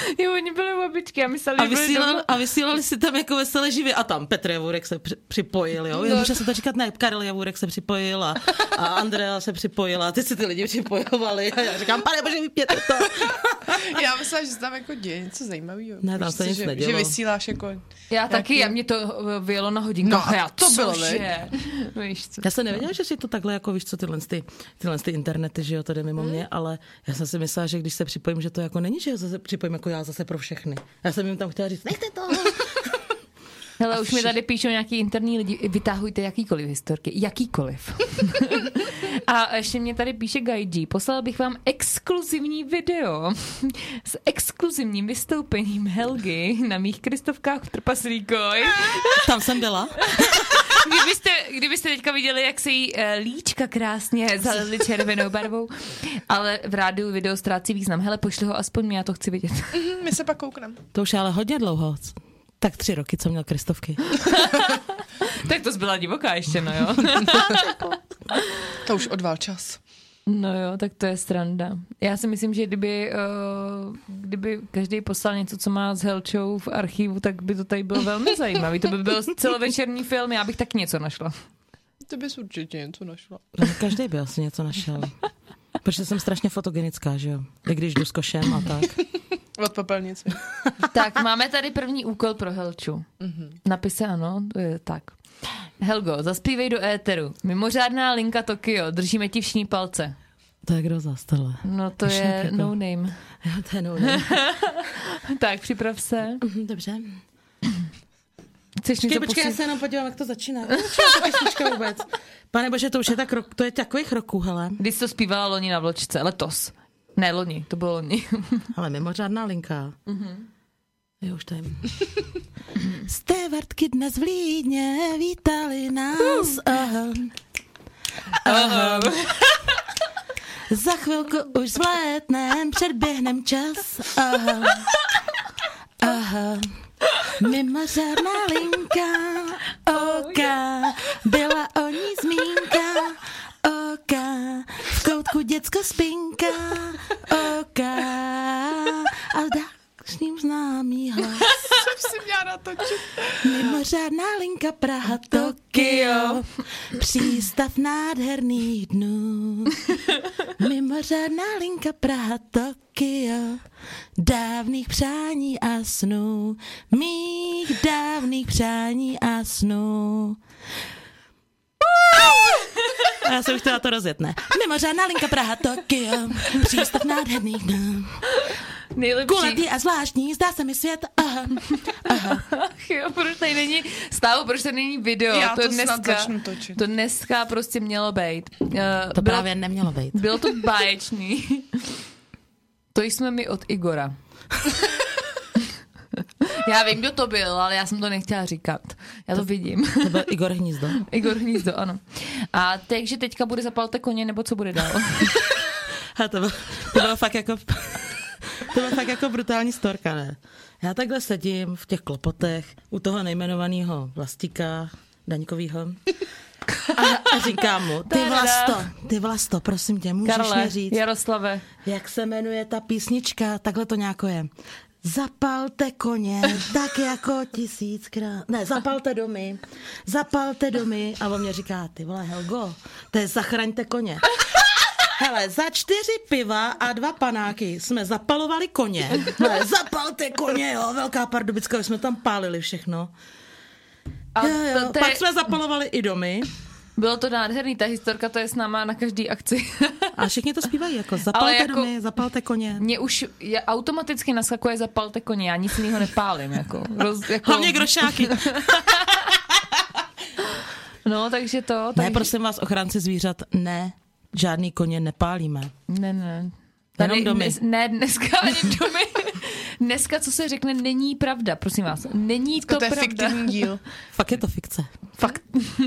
Jo, oni byli u babičky a mysleli, A že byli vysílali, doma. a vysílali si tam jako veselé živě a tam Petr Javůrek se při, připojil, jo? No. Může se to říkat, ne, Karel Javůrek se připojil a, a Andrea se připojila, ty si ty lidi připojovali a já říkám, pane bože, vypěte to. Já myslela, že se tam jako děje něco zajímavého. Ne, tam se nic že, nedělo. Že vysíláš jako... Já taky, a mě to eh, vyjelo na hodinku. No a já, to bylo, cože? Víš co? Já jsem nevěděla, že si to takhle, jako víš co, tyhle, ty, tyhle ty internety, že jo, to jde mimo mě, ale já jsem si myslela, že když se připojím, že to jako není, že se připojím jako já zase pro všechny. Já jsem jim tam chtěla říct, nechte to. Hele, už mi tady píšou nějaký interní lidi, vytahujte jakýkoliv historky, jakýkoliv. A ještě mě tady píše Gaiji, poslal bych vám exkluzivní video s exkluzivním vystoupením Helgy na mých Kristovkách v Trpaslíkoj. Tam jsem byla. Kdybyste, kdybyste teďka viděli, jak se jí eh, líčka krásně zalezly červenou barvou, ale v rádiu video ztrácí význam. Hele, pošli ho aspoň mě, já to chci vidět. Hm, my se pak koukneme. To už je ale hodně dlouho. Tak tři roky, co měl Kristovky. tak to zbyla divoká ještě, no jo. To už odval čas. No jo, tak to je stranda. Já si myslím, že kdyby, uh, kdyby každý poslal něco, co má s Helčou v archivu, tak by to tady bylo velmi zajímavý. To by byl celovečerní film, já bych tak něco našla. Ty bys určitě něco našla. No, každý by asi něco našel. Protože jsem strašně fotogenická, že jo? I když jdu s košem a tak. Od popelnice. Tak, máme tady první úkol pro Helču. Napise ano, to je tak. Helgo, zaspívej do éteru. Mimořádná linka Tokio, držíme ti všichni palce. To je kdo zas tohle? No to Myšlenky je jako- no name. Jo, to je no, ne. Tak, připrav se. Mhm, Dobře. Chceš Počkej, něco počkej, já se jenom podívám, jak to začíná. Jak písnička vůbec? Pane bože, to už je tak rok, to je takových roků, hele. Když jsi to zpívala loni na vločce, letos. Ne, loni, to bylo loni. Ale mimořádná linka. Mm-hmm. Jo, už to je. Stevartky dnes v Lídně vítali nás. Aha. Aha. Za chvilku už vzlétnem, předběhnem čas. Aha. Aha. Mimořádná linka, oka, byla o ní zmínka, oka, v koutku děcko spinka, oka, a s ním známý hlas. Jsem si měla natočit. Mimořádná linka Praha, Tokio, přístav nádherných dnů. Mimořádná linka Praha, Tokio, dávných přání a snů, mých dávných přání a snů. A já jsem chtěla to rozjet, ne? Mimořádná linka Praha, Tokio, přístav nádherný, no. Nejlepší. Kulatý a zvláštní, zdá se mi svět, aha. Ach jo, proč tady není stávo, proč tady není video? Já to snad dneska, začnu točit. To dneska prostě mělo být. Uh, To bylo, právě nemělo být. bylo to báječný. to jsme mi od Igora. já vím, kdo to byl, ale já jsem to nechtěla říkat. Já to vidím. To byl Igor Hnízdo. Igor Hnízdo, ano. A takže teďka bude zapalte koně, nebo co bude dál? A to bylo, to bylo fakt jako... To bylo fakt jako brutální storka, ne? Já takhle sedím v těch klopotech u toho nejmenovaného vlastíka Daňkovýho a, a říkám mu, ty. Vlasto, ty Vlasto, prosím tě, můžeš Karle, mi říct, Jaroslave. jak se jmenuje ta písnička, takhle to nějako je. Zapalte koně, tak jako tisíckrát. Ne, zapalte domy, zapalte domy. A on mě říká, ty vole, Helgo, to je zachraňte koně. Hele, za čtyři piva a dva panáky jsme zapalovali koně. Hele, zapalte koně, jo, velká pardubická, jsme tam pálili všechno. A jo, jo. to, to Pak jsme zapalovali i domy bylo to nádherný, ta historka to je s náma na každý akci. a všichni to zpívají jako zapalte jako- domy, zapalte koně. Mně už je, automaticky naskakuje zapalte koně, já nic jiného nepálím. Jako, roz, jako, Hlavně grošáky. No, takže to. Ne, takže, prosím vás, ochránci zvířat, ne, žádný koně nepálíme. Ne, ne. Jenom domy. Dnes, ne, dneska ani domy. Dneska, co se řekne, není pravda, prosím vás. Není to, To, to je pravda. fiktivní díl. Fakt je to fikce. Fakt.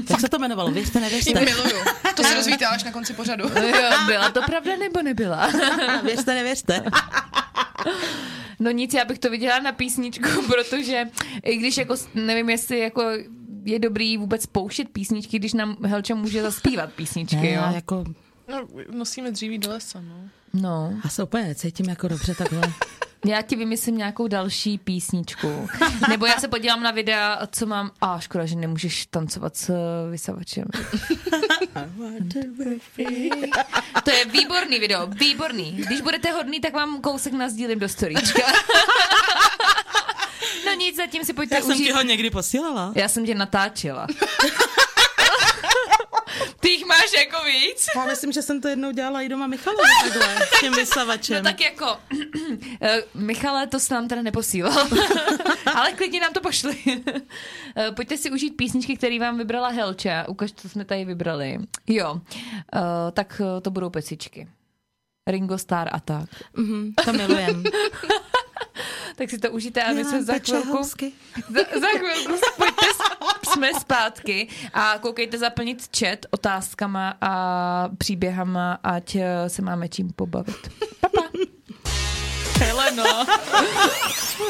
Jak se to jmenovalo? Věřte, nevěřte. miluju. To se dozvíte až na konci pořadu. Jo, byla to pravda nebo nebyla? Věřte, nevěřte. No nic, já bych to viděla na písničku, protože i když jako, nevím, jestli jako je dobrý vůbec pouštět písničky, když nám Helča může zaspívat písničky, Ne, jo? já jako, No, nosíme dříví do lesa, no. No. já se úplně necítím jako dobře takhle. Já ti vymyslím nějakou další písničku. Nebo já se podívám na videa, co mám. A škoda, že nemůžeš tancovat s eh, vysavačem. To je výborný video, výborný. Když budete hodný, tak vám kousek nazdílím do storíčka. No nic, zatím si pojďte Já jsem užít. ti ho někdy posílala. Já jsem tě natáčela. Ty jich máš jako víc? Já myslím, že jsem to jednou dělala i doma Michalovi takhle, s tím vysavačem. No tak jako, eh, Michale, to se nám teda neposílal, ale klidně nám to pošli. Eh, Pojďte si užít písničky, které vám vybrala Helča. Ukaž, co jsme tady vybrali. Jo, Eh, tak to budou pecičky. Ringo Starr a tak. Mhm, to milujem. Tak si to užijte a my se za chvilku, za, za chvilku pojďte, s- jsme zpátky a koukejte zaplnit chat otázkama a příběhama, ať eh, se máme čím pobavit. Papa. Heleno.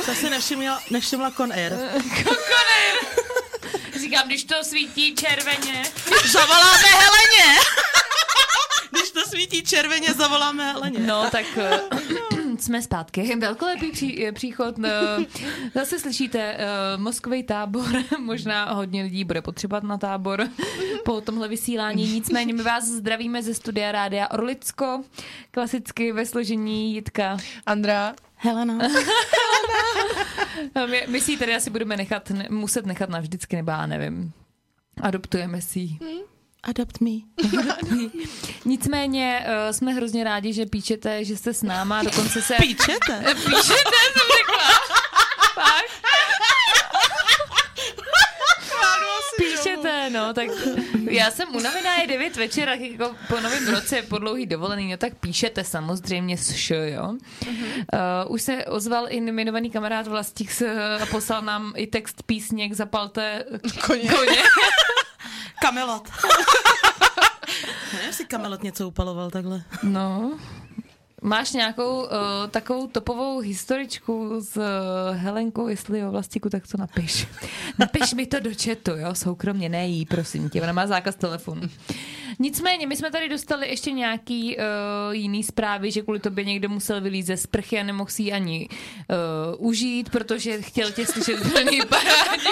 To si nevšimla, nevšimla Con Air. Říkám, když to svítí červeně. Zavoláme Heleně! Když to svítí červeně, zavoláme Heleně. No, tak eh, jsme zpátky. Velkolepý pří, příchod. eh, Zase slyšíte eh, mozkový tábor. Možná hodně lidí bude potřebovat na tábor po tomhle vysílání. Nicméně my vás zdravíme ze studia Rádia Orlicko. Klasicky ve složení Jitka. Andrá, Helena. Eh, My, my si ji tady asi budeme nechat, ne, muset nechat navždycky, nebo já nevím. Adoptujeme si ji. Adopt me. Nicméně uh, jsme hrozně rádi, že píčete, že jste s náma, dokonce se... Píčete? Píšete, jsem řekla. Píšete, no, tak já jsem unavená, je 9 večer, a jako po novém roce, po dlouhý dovolený, no tak píšete samozřejmě s š, jo. Uh, už se ozval i jmenovaný kamarád Vlastík a poslal nám i text písněk Zapalte koně. koně. Kamelot. Nevím, jestli Kamelot něco upaloval takhle. No, Máš nějakou uh, takovou topovou historičku s uh, Helenkou, jestli o Vlastíku, tak to napiš. Napiš mi to do chatu, jo, soukromně, ne jí, prosím tě, ona má zákaz telefonu. Nicméně, my jsme tady dostali ještě nějaký uh, jiný zprávy, že kvůli tobě někdo musel vylít ze sprchy a nemohl si ji ani uh, užít, protože chtěl tě slyšet v parádě.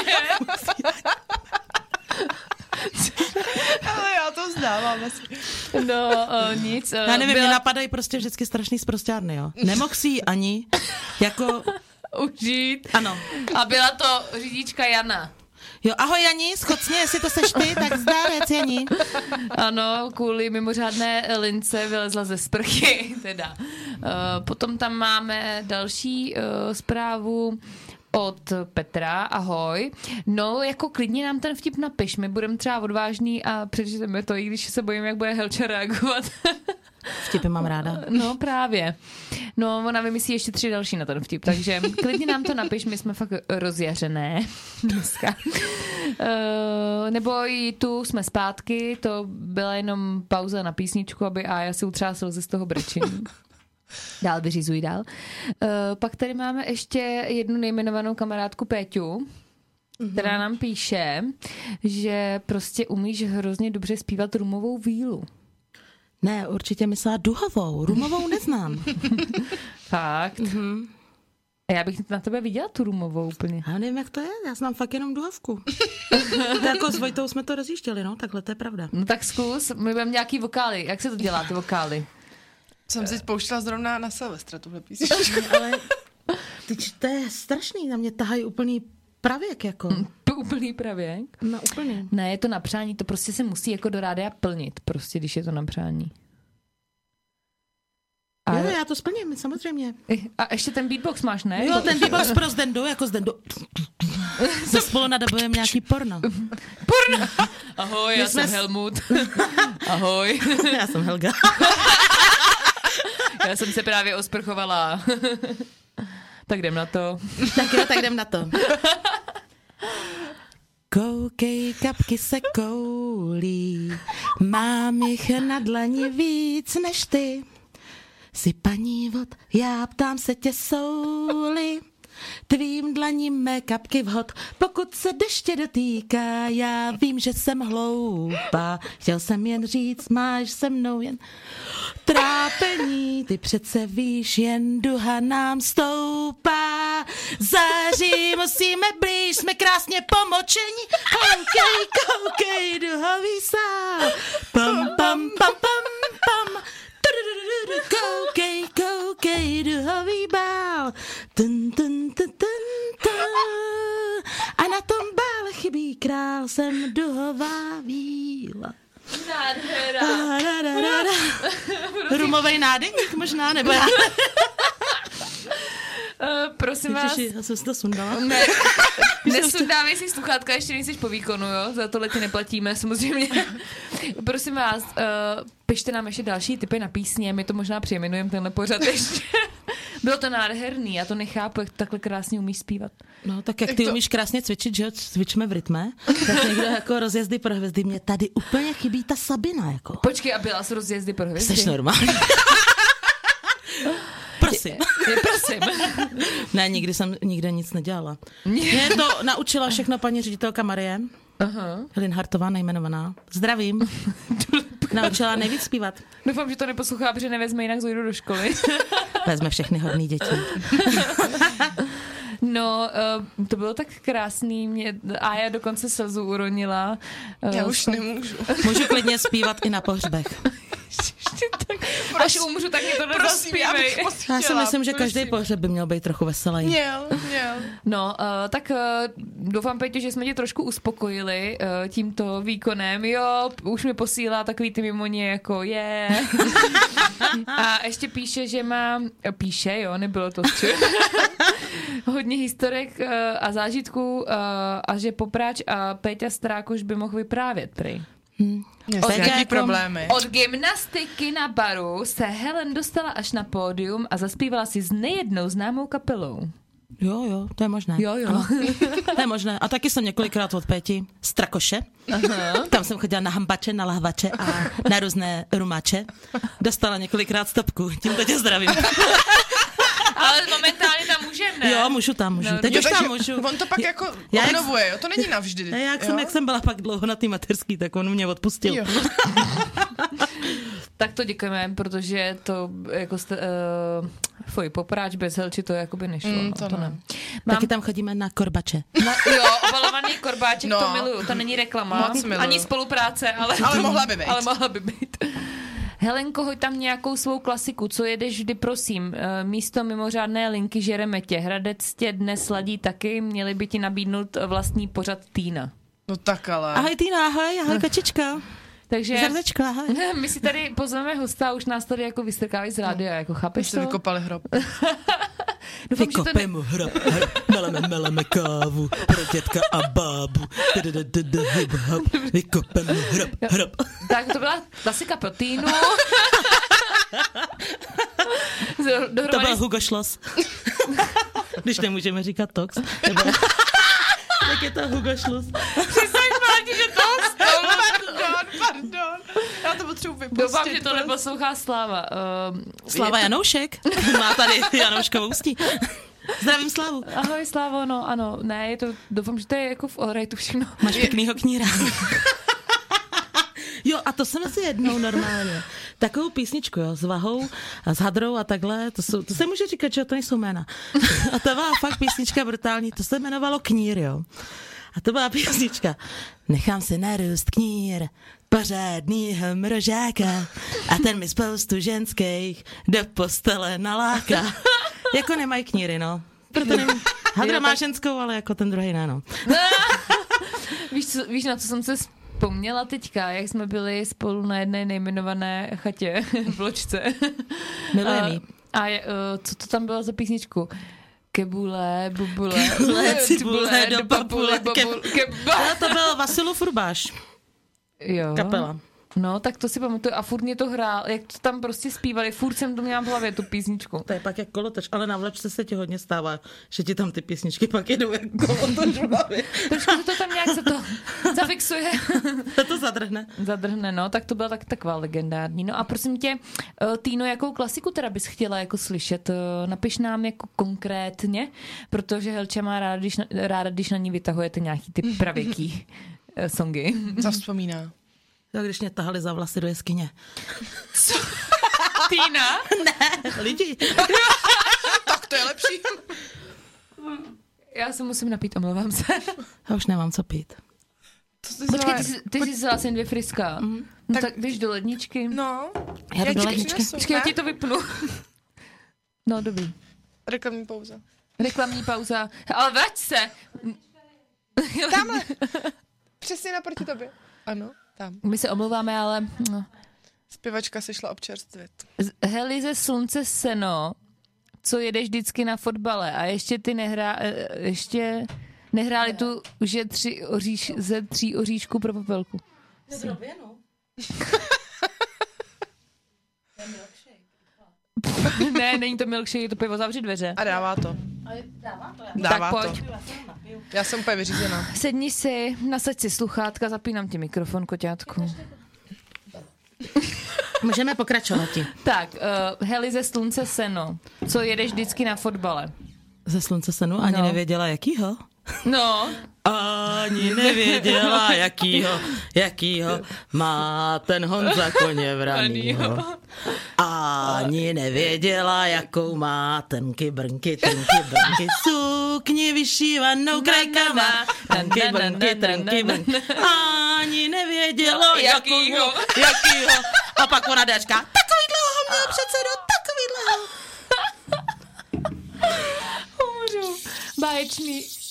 Ale já to vzdávám asi. No, uh, nic. Uh, Já nevím, mě napadají prostě vždycky strašný zprostěrny, jo. Nemohl si ji ani, jako, užít. ano. A byla to řidička Jana. Jo, ahoj Jani, schocně, jestli to seš ty, tak zdárec Jani. Ano, kvůli mimořádné lince vylezla ze sprchy, teda. Uh, potom tam máme další uh, zprávu od Petra, ahoj. No, jako klidně nám ten vtip napiš, my budeme třeba odvážný a přečteme to, i když se bojím, jak bude Helča reagovat. Vtipy mám ráda. No právě. No, ona vymyslí ještě tři další na ten vtip, takže klidně nám to napiš, my jsme fakt rozjařené dneska. Uh, nebo i tu jsme zpátky, to byla jenom pauza na písničku, aby Aja si utřásl ze z toho brečení. Dál vyřizuj dál. Uh, pak tady máme ještě jednu nejmenovanou kamarádku Péťu, která nám píše, že prostě umíš hrozně dobře zpívat rumovou vílu. Ne, určitě myslela duhovou, rumovou neznám. Fakt? Mhm. A já bych na tebe viděla tu rumovou úplně. Já nevím, jak to je, já znám fakt jenom duhovku. jako s Vojtou jsme to rozjížděli, no, takhle to je pravda. No tak zkus, my budeme nějaký vokály. Jak se to dělá, ty vokály? Jsem si pouštěla zrovna na Silvestra tuhle písničku. Ale teď to je strašný, na mě tahají úplný pravěk, jako. To úplný pravěk. No, úplně. Ne, je to na přání, to prostě se musí jako do rádia plnit, prostě, když je to na přání. A, Jo, já to splním, samozřejmě. a ještě ten beatbox máš, ne? Jo, ten beatbox pro Zdendu, jako Zdendu. Se spolu nadabujeme nějaký porno. Ahoj, já jsme jsem Helmut. Ahoj. Já jsem Helga. Já jsem se právě osprchovala. tak jdem na to. Tak jo, tak jdem na to. Koukej, kapky se koulí, mám jich na dlani víc než ty. Jsi paní vod, já ptám se tě souli. Tvým dlaním mé kapky vhod, pokud se deště dotýká, já vím, že jsem hloupá. Chtěl jsem jen říct, máš se mnou jen trápení, ty přece víš, jen duha nám stoupá. Září musíme blíž, jsme krásně pomočení. Koukej, koukej, duhový sál. Pam, pam, pam, pam, pam. Koukej, koukej, duhový bál. Tun, tun, tun, tun, tun. A na tom král, jsem duhová víla. Nádhera. Da. Rumovej nádeník možná, nebo já. Uh, prosím vás, Ježiši, já jsem si to sundala. ne, nesundávej si sluchátka, ještě nejsi po výkonu, jo? Za tohle ti neplatíme, samozřejmě. Prosím vás, uh, pište nám ještě další typy na písně, my to možná přejmenujeme tenhle pořad ještě. Bylo to nádherný, já to nechápu, jak takhle krásně umíš zpívat. No, tak jak Jak ty to- umíš krásně cvičit, že jo, cvičme v rytme, tak někdo jako rozjezdy pro hvězdy, mě tady úplně chybí ta Sabina, jako. Počkej, a byla z rozjezdy pro hvězdy? Jsi normální. Prosím. Je, prosím. Ne, nikdy jsem nikde nic nedělala. Mě to naučila všechno paní ředitelka Marie, Aha. Linhartová nejmenovaná. Zdravím. Naučila nejvíc zpívat. Doufám, že to neposlouchá, protože nevezme, jinak zojdu do školy. Vezme všechny hodný děti. No, uh, to bylo tak krásný, mě, a já dokonce slzu uronila. Uh, Já už nemůžu. Můžu klidně zpívat i na pohřbech. Tak, až umřu, tak mi to já nezaspívej. moc Já si myslím, že každý pohřeb by měl být trochu veselý. Měl, měl. No, uh, tak uh, doufám, Peťo, že jsme tě trošku uspokojili uh, tímto výkonem. Jo, už mi posílá takový ty mimoně jako je. a ještě píše, že má, píše, jo, nebylo to stři. hodně historek uh, a zážitků uh, a že Popráč a Péťa Strákoš by mohl vyprávět, prej. Peťa nějaký jako- problémy. Od gymnastiky na baru se Helen dostala až na pódium a zaspívala si s nejednou známou kapelou. Jo, jo, to je možné. Jo, jo. Ano, to je možné. A taky jsem několikrát od Péti z Trakoše. Tam jsem chodila na hambače, na lahvače a na různé rumače. Dostala několikrát stopku. Tímto tě zdravím. Ale momentálně tam ne? Jo, můžu tam, můžu. No, Teď Jo, už tam můžu. On to pak jako Já jak- obnovuje, jo? To není navždy. Ne, jak, jo? jsem, jak jsem byla pak dlouho na té materský, tak on mě odpustil. Jo. Tak to děkujeme, protože to jako jste, uh, fuj, popráč bez helči to jakoby nešlo. Mm, no, to to ne. ne. Mám, Taky tam chodíme na korbače. na, jo, obalovaný korbáček, No. to miluju, to není reklama, Moc miluju. ani spolupráce, ale, Ale mohla by být. Ale mohla by být. Helenko, hoď tam nějakou svou klasiku, co jedeš vždy, prosím. Eh, Místo mimořádné linky žereme tě. Hradec tě dnes ladí taky, měli by ti nabídnout vlastní pořad Týna. No tak ale. Ahoj Týna, ahoj, ahoj kačička. Takže ahoj. my si tady pozveme hosta a už nás tady jako vystrkávají z rádia, jako chápeš to? vykopali hrob. Doufám, ne... Vykopem mu hrab, hrab, meleme, meleme kávu pro dětka a bábu. Vykopem mu hrab, hrab. Tak to byla klasika pro Týnu. Z- To Dohromady byl Hugo Schloss. Když nemůžeme říkat tox. Nebo... Tak je to Hugo Schloss. pardon, pardon. Já to potřebuji vypustit. Doufám, že to neposlouchá Sláva. Uh, Slava Janoušek. Má tady Janouškovou ústí. Zdravím Slavu. Ahoj Slávo, no ano, ne, je to, doufám, že to je jako v Allrightu všechno. Máš pěknýho kníra. Jo, a to jsem si jednou normálně. Takovou písničku, jo, s vahou a s hadrou a takhle, to, jsou, to se může říkat, že to nejsou jména. A to byla fakt písnička brutální, to se jmenovalo Knír, jo. A to byla písnička. Nechám si narůst knír, pořádnýho mrožáka a ten mi spoustu ženských do postele naláká. jako nemají kníry, no. Proto nevím. Hadra má ženskou, ale jako ten druhý ne, no. Víš, co, víš, na co jsem se vzpomněla teďka, jak jsme byli spolu na jedné nejmenované chatě v Ločce. Milujem A-. A je, uh, co to tam bylo za písničku? Kebule, bubule, Kebule, cibule, do papule, babule, ke- keba. Ale to byl Vasilu Furbáš, Jo. kapela. No, tak to si pamatuju. A furt mě to hrál, jak to tam prostě zpívali, furt jsem to měla v hlavě, tu písničku. To je pak jak kolotoč, ale na vlečce se ti hodně stává, že ti tam ty písničky pak jedou jak kolotoč v hlavě. Trošku to tam nějak se to zafixuje. To to zadrhne. Zadrhne, no, tak to byla tak, taková legendární. No a prosím tě, eh, Týno, jakou klasiku teda bys chtěla jako slyšet? Eh, Napiš nám jako konkrétně, protože Helča má ráda, když na, ráda, když na ní vytahujete nějaký ty pravěký eh, songy. Zavzpomíná. Jo, když mě tahali za vlasy do jeskyně. Týna? Lidi. Tak to je lepší. Já se musím napít, omlouvám se. Já už nemám co pít. To jsi Počkej, ty jsi, ty jsi vzala sem dvě friska. No tak, Tak- tak jdeš do ledničky. No, Já jdu do ledničky. přinesu, Počkej, já ne? ti to vypnu. No, dobrý. Reklamní pauza. Reklamní pauza. Ale vrať se! Tamhle. Přesně naproti tobě. Ano, tam. My se omlouváme, ale no. Zpěvačka se šla občerstvit. Z- Helize slunce seno, co jedeš vždycky na fotbale a ještě ty nehrá, eh, ještě nehráli tu, že tři oříš, ze tří oříšků pro popelku. ne, není to milkshake, je to pivo, zavři dveře. A dává to. Dává tak to. pojď. Já jsem úplně vyřízená. Sedni si, nasaď si sluchátka, zapínám ti mikrofon, koťátku. Můžeme pokračovat ti. Tak, uh, Helize slunce seno, co jedeš vždycky na fotbale. Ze slunce senu ani No. nevěděla, jakýho. No, Ani nevěděla, jakýho, jakýho má ten Honza koně vranýho. Ani nevěděla, jakou má ten kybrnky, trnky, brnky, sukni vyšívanou krajkama, tanky, brnky, trnky, brnky. Ani nevěděla, jakýho, jakýho. A pak ona dečka, takovýhle ho měl předsedu, takovýhle umřu. Báječný.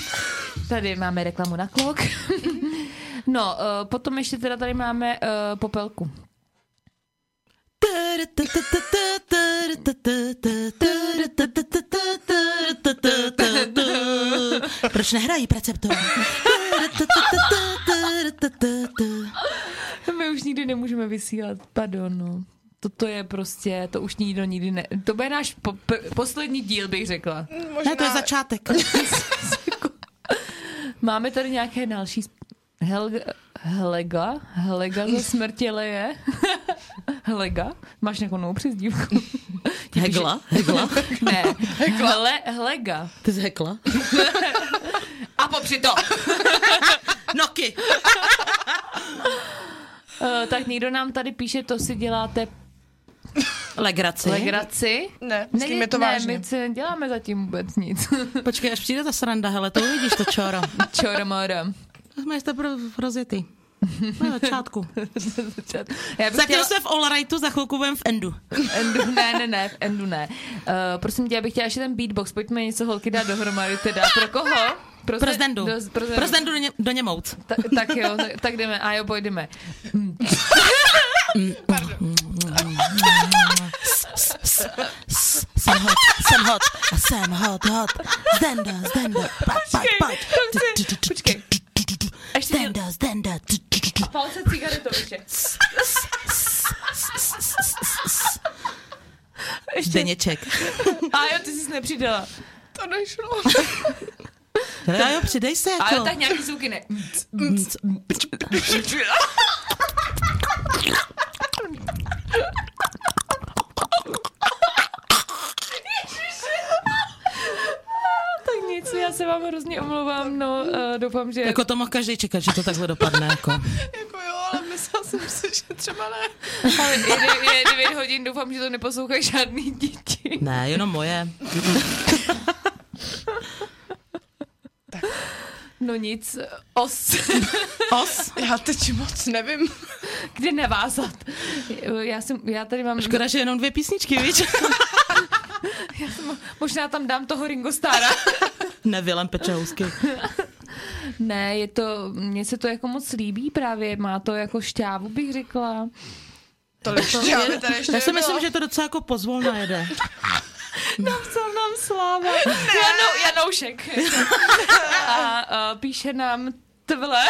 Tady máme reklamu na klok. No, uh, potom ještě teda tady máme uh, popelku. Proč nehrají preceptor? My už nikdy nemůžeme vysílat, pardon, no. Toto je prostě, to už nikdo nikdy ne... To bude náš po, p, poslední díl, bych řekla. Možná... Ne, to je začátek. Máme tady nějaké další... Helga, Helega? Helega ze smrtěleje? Helega? Máš nějakou novou přezdívku? Hegla? Hegla? Ne, Hele, Helega. Ty jsi hekla? A popři to! Noky! Uh, tak někdo nám tady píše, to si děláte Legraci. legraci. Ne, s kým je to ne, vážně. my si neděláme zatím vůbec nic. Počkej, až přijde ta sranda, hele, to uvidíš to čoro. Čoromora. Máš to pro rozjetý. Na začátku. Já bych Zatím chtěla... jsme v Allrightu, za chvilku v Endu. Endu, ne, ne, ne, v Endu ne. Uh, prosím tě, já bych chtěla ještě ten beatbox, pojďme něco holky dát dohromady teda. Pro koho? Pro, Pro Zdendu. Do, pro Pro Zdendu do, ně, do Němouc. Ta, tak jo, tak, tak jdeme. A jo, pojďme. Jsem hot, jsem hot, a jsem hot, hot. Zdenda, zdenda, pojď, pojď, pojď. Počkej. Ještě. Zdenda, zdenda. Palce cigaretoviče. Ještě. Zdeněček. A jo, ty jsi nepřidala. To nešlo. A jo, přidej se A jo, jako. tak nějaký zvuky ne. tak nic, já se vám hrozně omlouvám, no uh, doufám, že... Jako to mohl každý čekat, že to takhle dopadne. Jako. Jako jo, ale myslela jsem si, že třeba ne. Ale je, je 9 hodin, doufám, že to neposlouchají žádný děti. Ne, jenom moje. No nic, os, Os. Já teď moc nevím. Kde navázat. Já, jsem, já tady mám, Škoda, že jenom dvě písničky, víš? já jsem, možná tam dám toho Ringo Starra. Ne, Vilem Pečehousky. Ne, je to, mně se to jako moc líbí právě, má to jako šťávu, bych řekla. Tolik šťávy tady ještě Já si myslím, že to docela jako pozvolna jede. Napsal nám Sláva. Janou, Janoušek. A, a píše nám tvle.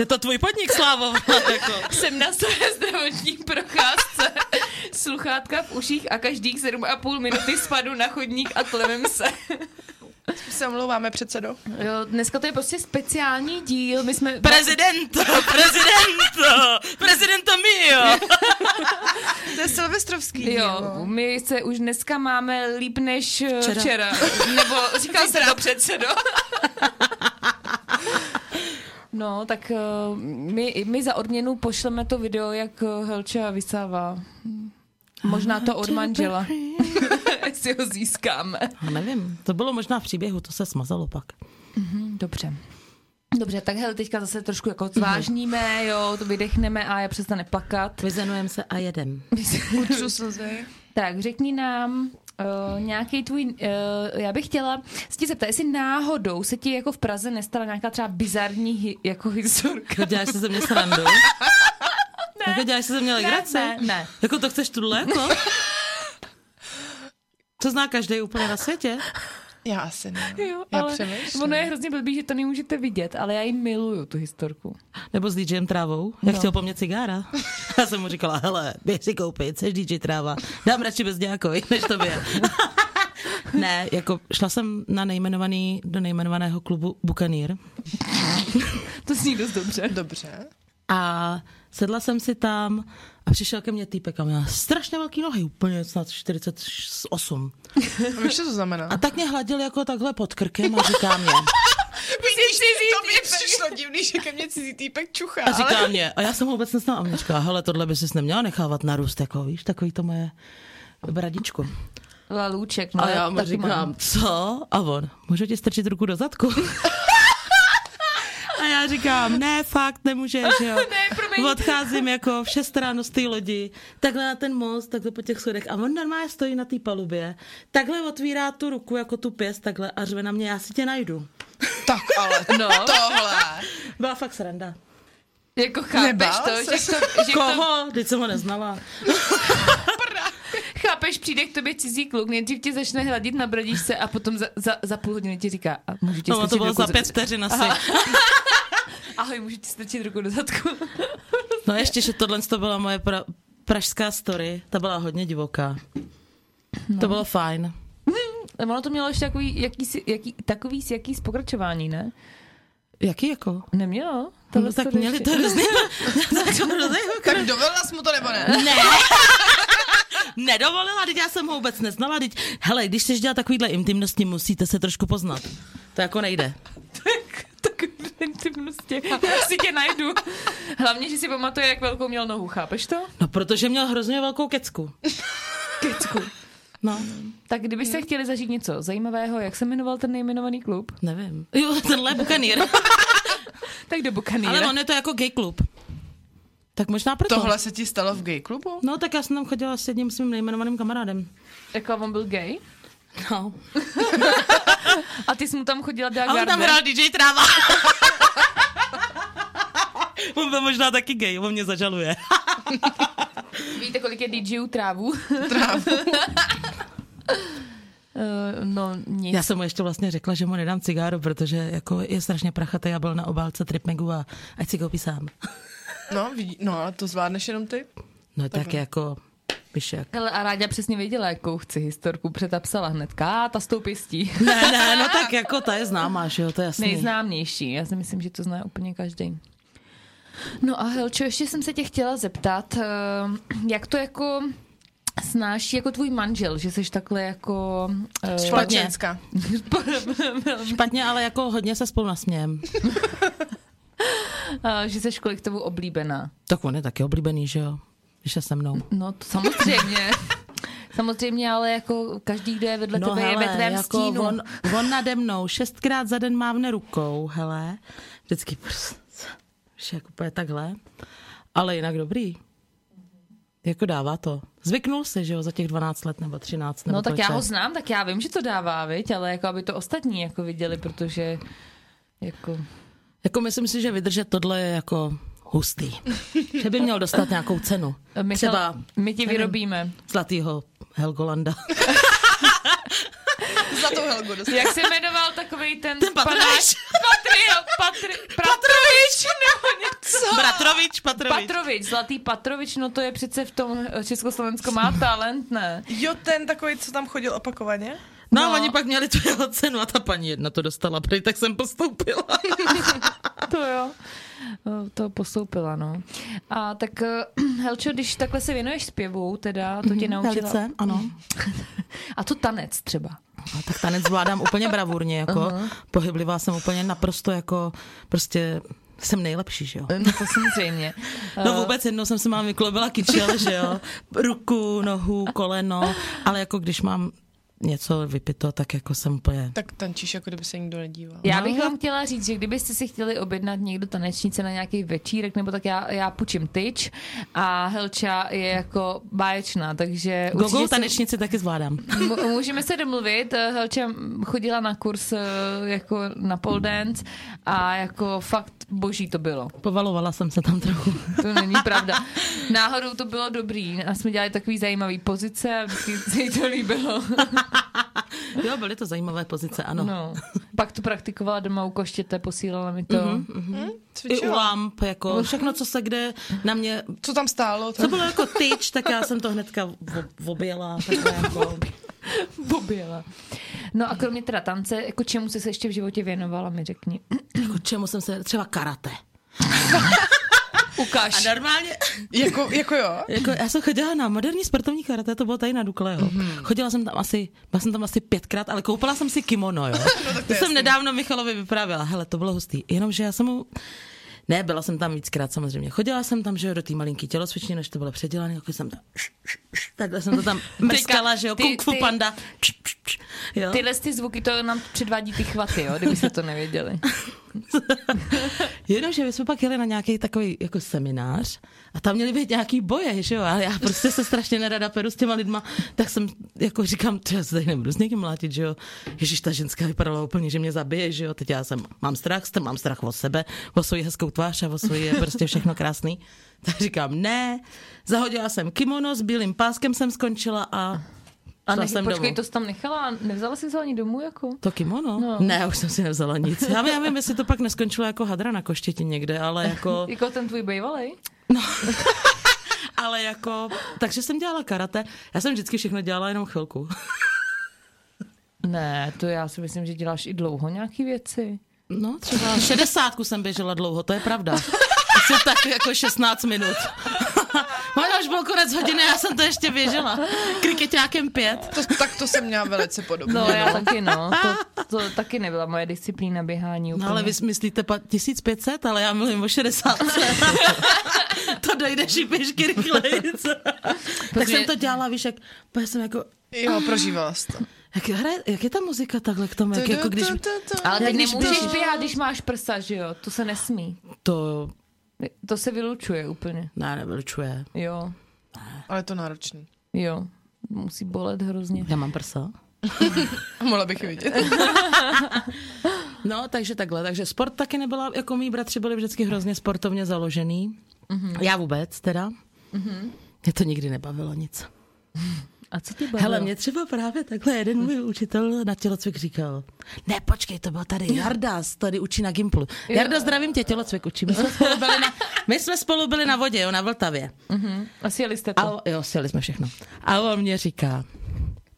Je to tvůj podnik, Slávo. Jako. Jsem na své zdravotní procházce. Sluchátka v uších a každých 7,5 minuty spadu na chodník a klemem se. Se omlouváme předsedo. Jo, dneska to je prostě speciální díl. My jsme... Prezidento, prezidento, prezidento mio. To je Silvestrovský. Jo, díl, my se už dneska máme líp než eh, Včera. včera. Nebo říkal jsem to předsedo. No, tak eh, my, my za odměnu pošleme to video, jak eh, Helča vysává. Možná to od manžela. Jestli ho získáme. A nevím, to bylo možná v příběhu, to se smazalo pak. Dobře. Dobře, tak hele, teďka zase trošku jako zvážníme, jo, to vydechneme a já přestane plakat. Vyzenujeme se a jedem. Utřu slzy. Tak, řekni nám uh, nějaký tvůj, uh, já bych chtěla se ti zeptat, jestli náhodou se ti jako v Praze nestala nějaká třeba bizarní hi, jako historka. Děláš si ze mě srandu? Ne. Jako děláš si ze mě legraci? ne, ne. Jako to chceš tuhle, jako? To zná každý úplně na světě. Já asi ne. Jo, Já ale přemýšlím. ono je hrozně blbý, že to nemůžete vidět, ale já ji miluju, tu historku. Nebo s DJem Trávou. Jak No. chtěl po mně cigára. Já jsem mu říkala, hele, běž si koupit, jsi DJ Tráva. Dám radši bez nějakoj, než tobě. ne, jako šla jsem na nejmenovaný, do nejmenovaného klubu Buccaneer To zní dost dobře. Dobře. a sedla jsem si tam a přišel ke mně týpek a měl strašně velký nohy, úplně snad 48. A víš, co to znamená? A tak mě hladil jako takhle pod krkem a říká mě, Vidíš, to mi přišlo divný, že ke mně cizí týpek čuchá. a říká ale... mě, a já jsem ho vůbec neznala, a mě říká, hele, tohle by si neměla nechávat narůst, jako víš, takový to moje bradičko. Lalůček, no. A já mu říkám, mám. co? A on, můžu ti strčit ruku do zadku? A já říkám, ne, fakt, nemůžeš, jo. Ne. Odcházím jako v 6 ráno z té lodi, takhle na ten most, takhle po těch schodech a on normálně stojí na té palubě, takhle otvírá tu ruku jako tu pěst, takhle a řve na mě, já si tě najdu. Tak ale No. tohle. Byla fakt sranda. Jako chápeš Nebál to, že, se? to, že to, Koho? Teď jsem ho neznala. chápeš, přijde k tobě cizí kluk, nejdřív tě začne hladit na bradičce a potom za, za, za půl hodiny ti říká, a můžu ti No, to bylo ruku za pět vteřin asi. Ahoj, můžu ti strčit ruku do zadku. No ještě, že tohle to byla moje pra- pražská story, ta byla hodně divoká. No. To bylo fajn. ono to mělo ještě takový, jaký, jaký, takový s jaký z pokračování, ne? Jaký jako? Nemělo? No, tak měli to to hrozně Tak dovolila jsi mu to nebo ne? ne. Nedovolila, teď já jsem ho vůbec neznala. Teď, hele, když chceš dělat takovýhle intimnosti, musíte se trošku poznat. To jako nejde. Takový intimnosti. Já si tě najdu. Hlavně, že si pamatuje, jak velkou měl nohu, chápeš to? No, protože měl hrozně velkou kecku. Kecku. No, Tak kdybyste chtěli zažít něco zajímavého, jak se jmenoval ten nejmenovaný klub? nevím. Jo, tenhle bukanýr. Tak do Bukaníra. Ale on je to jako gay klub. Tak možná proto. Tohle se ti stalo v gay klubu? No, tak já jsem tam chodila s jedním svým nejmenovaným kamarádem. Jako on byl gay? No. A ty jsi mu tam chodila dát A on tam hrál DJ Tráva. on byl možná taky gay, on mě zažaluje. Víte, kolik je DJů trávu? Trávu. Uh, no nic. Já jsem mu ještě vlastně řekla, že mu nedám cigáro, protože jako je strašně prachatý a byl na obálce Tripmegu a ať si koupí sám. No, vidí, no, to zvládneš jenom ty? No tak jako, jak. Hele, a Ráďa přesně věděla, jakou chci historku, přeta psala hnedka, a ta s tou pěstí. Ne, ne, no tak jako ta je známá, že jo, to je jasný. Nejznámější, já si myslím, že to zná úplně každý. No a Helčo, ještě jsem se tě chtěla zeptat, eh, jak to jako snáší jako tvůj manžel, že jsi takhle jako... eh, Špatně. Špatně, ale jako hodně se spolu nasmějem. eh, že jsi kolik tebou oblíbená. Tak on je taky oblíbený, že jo, když je se mnou. No to samozřejmě. Samozřejmě, ale jako každý, kdo je vedle tebe, je ve tvém jako stínu. on, on nade mnou šestkrát za den mávne rukou, hele, vždycky prst, víš, jak úplně takhle, ale jinak dobrý. Jako dává to. Zvyknul se, že jo, za těch 12 let nebo 13 nebo No tak kolik já ho je. znám, tak já vím, že to dává, viď? ale jako aby to ostatní jako viděli, protože jako... Jako myslím si, že vydržet tohle je jako hustý. že by měl dostat nějakou cenu. Michal, Třeba my ti vyrobíme. zlatýho Helgolanda. Zlatou Helgu dostal. Jak se jmenoval takový ten... Ten Patrovič. Patri, Patri, Patrovič nebo něco. Bratrovič, Patrovič. Patrovič, Zlatý Patrovič, no to je přece v tom eh, Československo má talent, ne? Jo, ten takový, co tam chodil opakovaně? No, No. no, oni pak měli tu jeho cenu a ta paní jedna to dostala, prý, tak jsem postoupila. To jo. Eh, To postoupila, no. A tak, eh, Helčo, když takhle se věnuješ zpěvu, teda, to tě naučila... Velice, ano. A to tanec třeba. No, tak tanec zvládám úplně bravurně, jako uh-huh. pohyblivá jsem úplně naprosto jako, prostě jsem nejlepší, že jo. No to samozřejmě. No vůbec jednou jsem se mám vyklobila kyčel, že jo. Ruku, nohu, koleno, ale jako když mám něco vypito, tak jako jsem úplně... Tak tančíš, jako kdyby se nikdo nedíval. Já No. bych vám chtěla říct, že kdybyste si chtěli objednat někdo tanečnice na nějaký večírek, nebo tak já, já půjčím tyč a Helča je jako báječná, takže Gogo tanečnici taky zvládám. M- můžeme se domluvit. Helča chodila na kurz eh, jako na pole dance a jako fakt boží to bylo. Povalovala jsem se tam trochu. To není pravda. Náhodou to bylo dobrý. A jsme dělali takový zajímavý pozice a vždycky se jí to líbilo. Jo, byly to zajímavé pozice, ano. No. No. Pak to praktikovala doma u koštěte, posílala mi to. Mhm. Mm-hmm. I u Cvičila. lamp, jako všechno, co se kde na mě... Co tam stálo? Co bylo jako tyč, tak já jsem to hnedka v- objela. Takhle jako. Boběla. No a kromě teda tance, jako čemu jsi se ještě v životě věnovala, mi řekni. jako čemu jsem se... Třeba karate. Ukáž. A normálně... Jako, jako jo? Jako, já jsem chodila na moderní sportovní karate, to bylo tady na Dukle, jo. Mm-hmm. Chodila jsem tam asi, byla jsem tam asi pětkrát, ale koupila jsem si kimono, jo. no, to je jsem jasný. nedávno Michalovi vyprávěla, hele, to bylo hustý. Jenomže já jsem mu, ne, byla jsem tam víckrát samozřejmě. Chodila jsem tam, že jo, do té malinký tělocvičny, než to bylo předělané, jako jsem tam, takhle jsem to tam mrskala, že jo, ty- kung fu ty- panda. Jo. Tyhle ty zvuky, to nám předvádí ty chvaty, jo, kdyby se to nevěděli. Jenomže my jsme pak jeli na nějaký takový jako seminář a tam měly být nějaký boje, že jo, a já prostě se strašně nerada peru s těma lidma, tak jsem jako říkám, že já se tady nebudu s někým mlátit, že jo. Ježíš, ta ženská vypadala úplně, že mě zabije, že jo, teď já jsem, mám strach, mám strach o sebe, o svoji hezkou tvář a o svoji je prostě všechno krásný. Tak říkám, ne, zahodila jsem kimono, s bílým páskem jsem skončila a A nech, jsem počkej, domů. to jsi tam nechala a nevzala jsi to ani domů, jako? To kimono? No. No. Ne, už jsem si nevzala nic. Já vím, já vím, jestli to pak neskončilo jako hadra na koštěti někde, ale jako... Jako ten tvůj bývalej? Ale jako, takže jsem dělala karate. Já jsem vždycky všechno dělala jenom chvilku. Ne, to já si myslím, že děláš i dlouho nějaký věci. No, třeba šedesátku jsem běžela dlouho, to je pravda. Asi tak jako 16 minut. Možná už byl konec hodiny, já jsem to ještě běžela. Krikeťákem pět. To, tak to jsem měla velice podobně. No, já taky, no. To, to taky nebyla moje disciplína běhání úplně. No ale vy myslíte pa- 1500, ale já mluvím o 60. to dojde šipěšky rychleji. tak jsem to dělala, víš, jak, já jsem jako, Jo, prožívala jsi to. jak, hraje, jak je ta muzika takhle k tomu, jak, jako když, Ale ty když nemůžeš běhat, když máš prsa, že jo? To se nesmí. to, To se vylučuje úplně. ne, nevylučuje. Jo, Ale je to náročný. jo. Musí bolet hrozně. Já mám prsa. Mohla bych je vidět. No, takže takhle. Takže sport taky nebyla, jako mý bratři byli vždycky hrozně sportovně založený. Mm-hmm. Já vůbec teda. Mm-hmm. Mě to nikdy nebavilo nic. A co ty bavilo? Hele, mě třeba právě takhle jeden můj učitel na tělocvik říkal, ne, počkej, to byl tady Jarda, tady učí na Gimplu. Jarda, zdravím tě, tělocvik učí. My jsme spolu byli na, my jsme spolu byli na vodě, jo, na Vltavě. Asi jeli jste to. A, jo, sjeli jsme všechno. A on mě říká,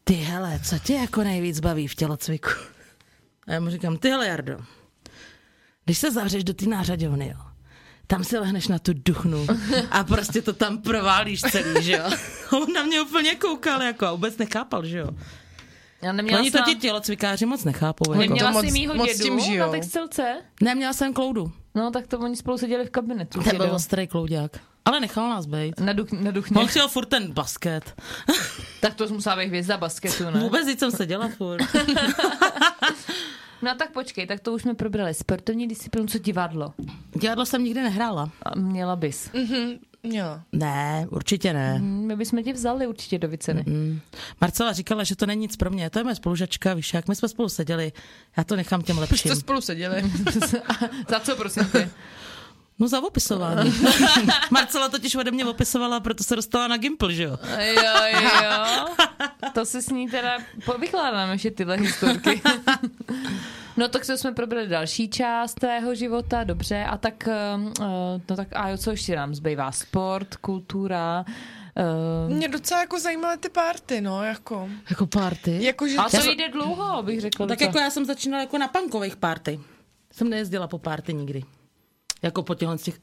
ty hele, co tě jako nejvíc baví v tělocviku? A já mu říkám, ty hele Jardo, když se zavřeš do té nářadovny, jo, tam si lehneš na tu duchnu a prostě to tam proválíš celý, že jo. On na mě úplně koukal jako a vůbec nechápal, že jo. Já neměla Oni to jsem- ti tělocvikáři moc nechápou. Jako. Neměla To jsi moc- mýho moc dědu tím žijou. na textilce? Neměla jsem kloudu. No, tak to oni spolu seděli v kabinetu. Ten byl ostrý kloudák. Ale nechal nás být. Na, duch, na duchně. On chtěl furt ten basket. Tak to musela být hvězda basketu, ne? Vůbec nic jsem seděla furt. No tak počkej, tak to už jsme probrali. Sportovní disciplínu, co divadlo? Divadlo jsem nikdy nehrála. A měla bys. Měla. Ne, určitě ne. My bychom tě vzali určitě do Viceny. Mm. Marcela říkala, že to není nic pro mě. To je moje spolužačka, víš, jak my jsme spolu seděli. Já to nechám těm Proč lepším. jste spolu seděli? Za co, prosím tě? No za opisování. Marcela totiž ode mě opisovala, proto se dostala na Gimple, že jo? Jo, jo. To se s ní teda povykládáme ještě tyhle historky. No tak to jsme probrali další část tvého života, dobře. A tak, uh, no tak a jo, co ještě nám zbývá? Sport, kultura. Uh, Mě docela jako zajímaly ty party, no, jako. Jako party. Jakože a to jde dlouho, bych řekla. Tak docela. jako já jsem začínala jako na punkových party. Jsem nejezdila po party nikdy. Jako po těchhle těch...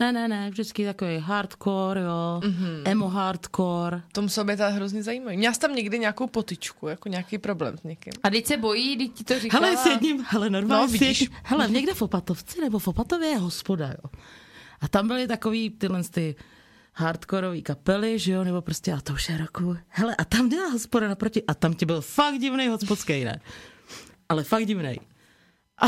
Ne, ne, ne, vždycky takový hardcore, jo, mm-hmm. emo hardcore. To muselo být ale hrozně zajímavý. Měla jsi tam někdy nějakou potičku, jako nějaký problém s někým? A teď se bojí, teď ti to říkala. Hele, s jedním, hele, normálně No, no, vidíš. vidíš. Hele, někde v Opatovci nebo v Opatově je hospoda, jo. A tam byly takový tyhle ty hardkorový kapely, že jo, nebo prostě, a to už je roku. Hele, a tam dělá hospoda naproti, a tam ti byl fakt divný hospodský, ne? Ale fakt divný. A,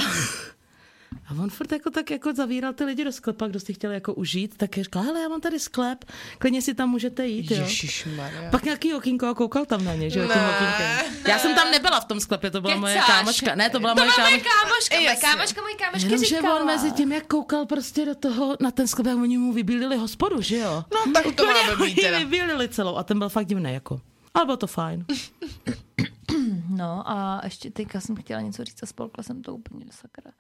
a on furt jako tak jako zavíral ty lidi do sklepa, kdo si chtěl jako užít, tak říkal, hele, já mám tady sklep, klidně si tam můžete jít, jo. Ježišmarja. Pak nějaký okýnko a koukal tam na ně, že jo, tím Ne. okýnkem. Já jsem tam nebyla v tom sklepě, to byla moje kámoška. Ne, to byla to moje byla moje kámoška. kámoška, moje kámoška, moje kámoška Jenomže říkala. on mezi tím, jak koukal prostě do toho, na ten sklep, jak oni mu vybílili hospodu, že jo? No, tak to Úplně má blbý ho teda. vybílili celou a ten byl fakt divný, jako. Ale bylo to fajn. No a ještě teďka jsem chtěla něco říct a spolkla jsem to úplně do sakra.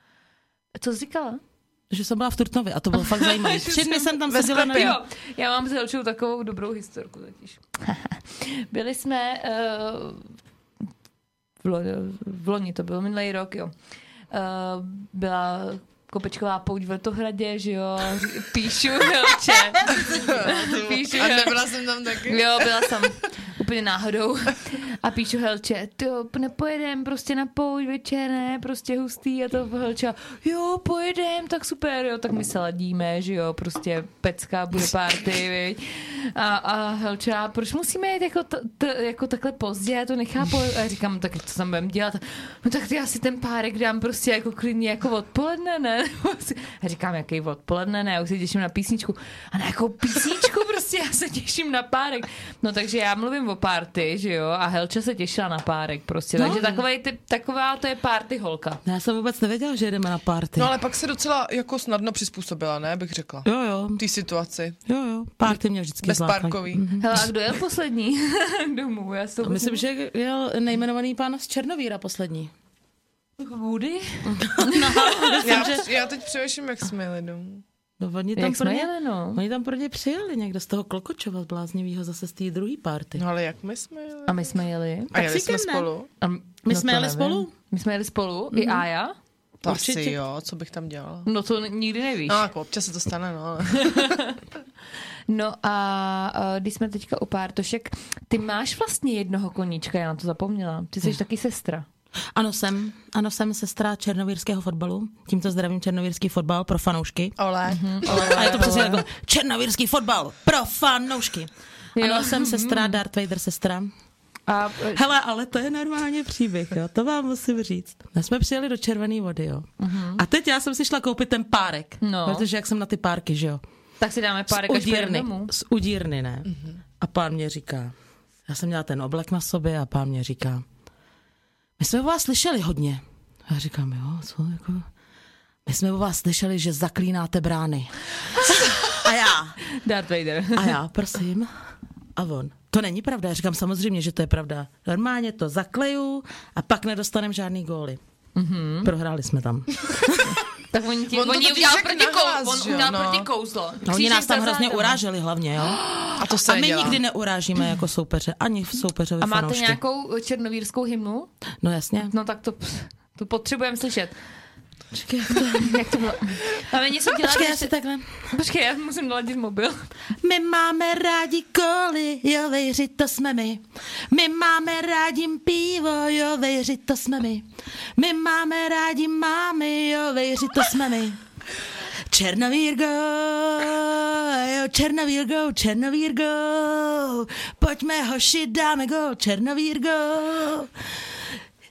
Co jsi říkala? Že jsem byla v Trutnově a to bylo fakt zajímavé. Tři dny jsem tam seděla na. Jo, já mám s Helčou takovou dobrou historku totiž. Byli jsme uh, v, lo, v loni, to byl minulý rok, jo. Uh, byla kopečková pouť v Letohradě, že jo, píšu Helče. píšu A nebyla jsem tam taky. Jo, byla jsem úplně náhodou. A píšu Helče, ty jo, nepojedem prostě na pouť večer, ne, prostě hustý a to Helča, jo, pojedem, tak super, jo, tak my se ladíme, že jo, prostě pecka, bude party, viď. A, a Helča, proč musíme jít jako, t, t, jako takhle pozdě, já to nechápu. A říkám, tak co tam budeme dělat? No tak já si ten párek dám prostě jako klidně jako odpoledne, ne? A říkám, jaký odpoledne, ne, já už se těším na písničku. A na jakou písničku prostě, já se těším na párek. No takže já mluvím o party, že jo, a Helča se těšila na párek prostě. No. Takže takovej, ty, taková to je party holka. Já jsem vůbec nevěděla, že jedeme na party. No ale pak se docela jako snadno přizpůsobila, ne, bych řekla. Jo, jo, Té situaci. jo, jo. Party mě vždycky Bez zlákají. parkový. Mhm. Hele, a kdo je poslední domů? Já A Myslím, že jel nejmenovaný pán z Černovíra poslední. Woody? Já, já teď přemýšlím, jak jsme jeli domů. No, oni tam Jak jsme pro ně, jeli, no. oni tam pro ně přijeli někde z toho Klokočova z bláznivýho zase z té druhé party. No ale jak my jsme jeli? A my jsme jeli. A jeli jsme spolu? A My jsme to jeli spolu? My jsme jeli spolu, mm-hmm. i Aja. To Určitě. asi jo, co bych tam dělala. No to nikdy nevíš. No, jako občas se to stane, no. No a, když jsme teďka u pártošek, ty máš vlastně jednoho koníčka, já na to zapomněla. Ty jsi taky sestra. Ano, jsem, ano, jsem sestra černovírského fotbalu. Tímto zdravím černovírský fotbal pro fanoušky. Ole. A je to přesně takhle. Černovírský fotbal pro fanoušky. Ano, jsem sestra, Darth Vader sestra. A Hele, ale to je normálně příběh, jo. To vám musím říct. My jsme přijeli do Červené vody, jo. A teď já jsem si šla koupit ten párek. No. Protože jak jsem na ty párky, že jo. tak si dáme pár z udírny, z udírny, ne. A pán mě říká, já jsem měla ten oblek na sobě a pán mě říká, my jsme o vás slyšeli hodně. A já říkám, jo, co jako... My jsme o vás slyšeli, že zaklínáte brány. A já, Darth Vader. a já, prosím. A on, to není pravda. Já říkám samozřejmě, že to je pravda. Normálně to zakleju a pak nedostaneme žádný góly. Mm-hmm. Prohráli jsme tam. Tak oni ti, On oni udělal proti, kou, on udělal no. proti kouzlo. No, oni nás tam hrozně zádama. uráželi hlavně, jo. A to se A my nedělá. nikdy neurážíme jako soupeře, ani v soupeřovi A máte fanoušky. nějakou černovírskou hymnu? No jasně. No tak to, to potřebujeme slyšet. Počkej, jak to... Jak to bylo? Máme něco dělat? Počkej, já si si... takhle. Počkej, já musím doladit mobil. My máme rádi koly, jo vejři, to jsme my. My máme rádi pivo, jo vejři, to jsme my. My máme rádi mámy, jo vejři, to jsme my. Černovírgo, jo, Černovírgo, Černovírgo, pojďme hoši, dáme go, Černovírgo.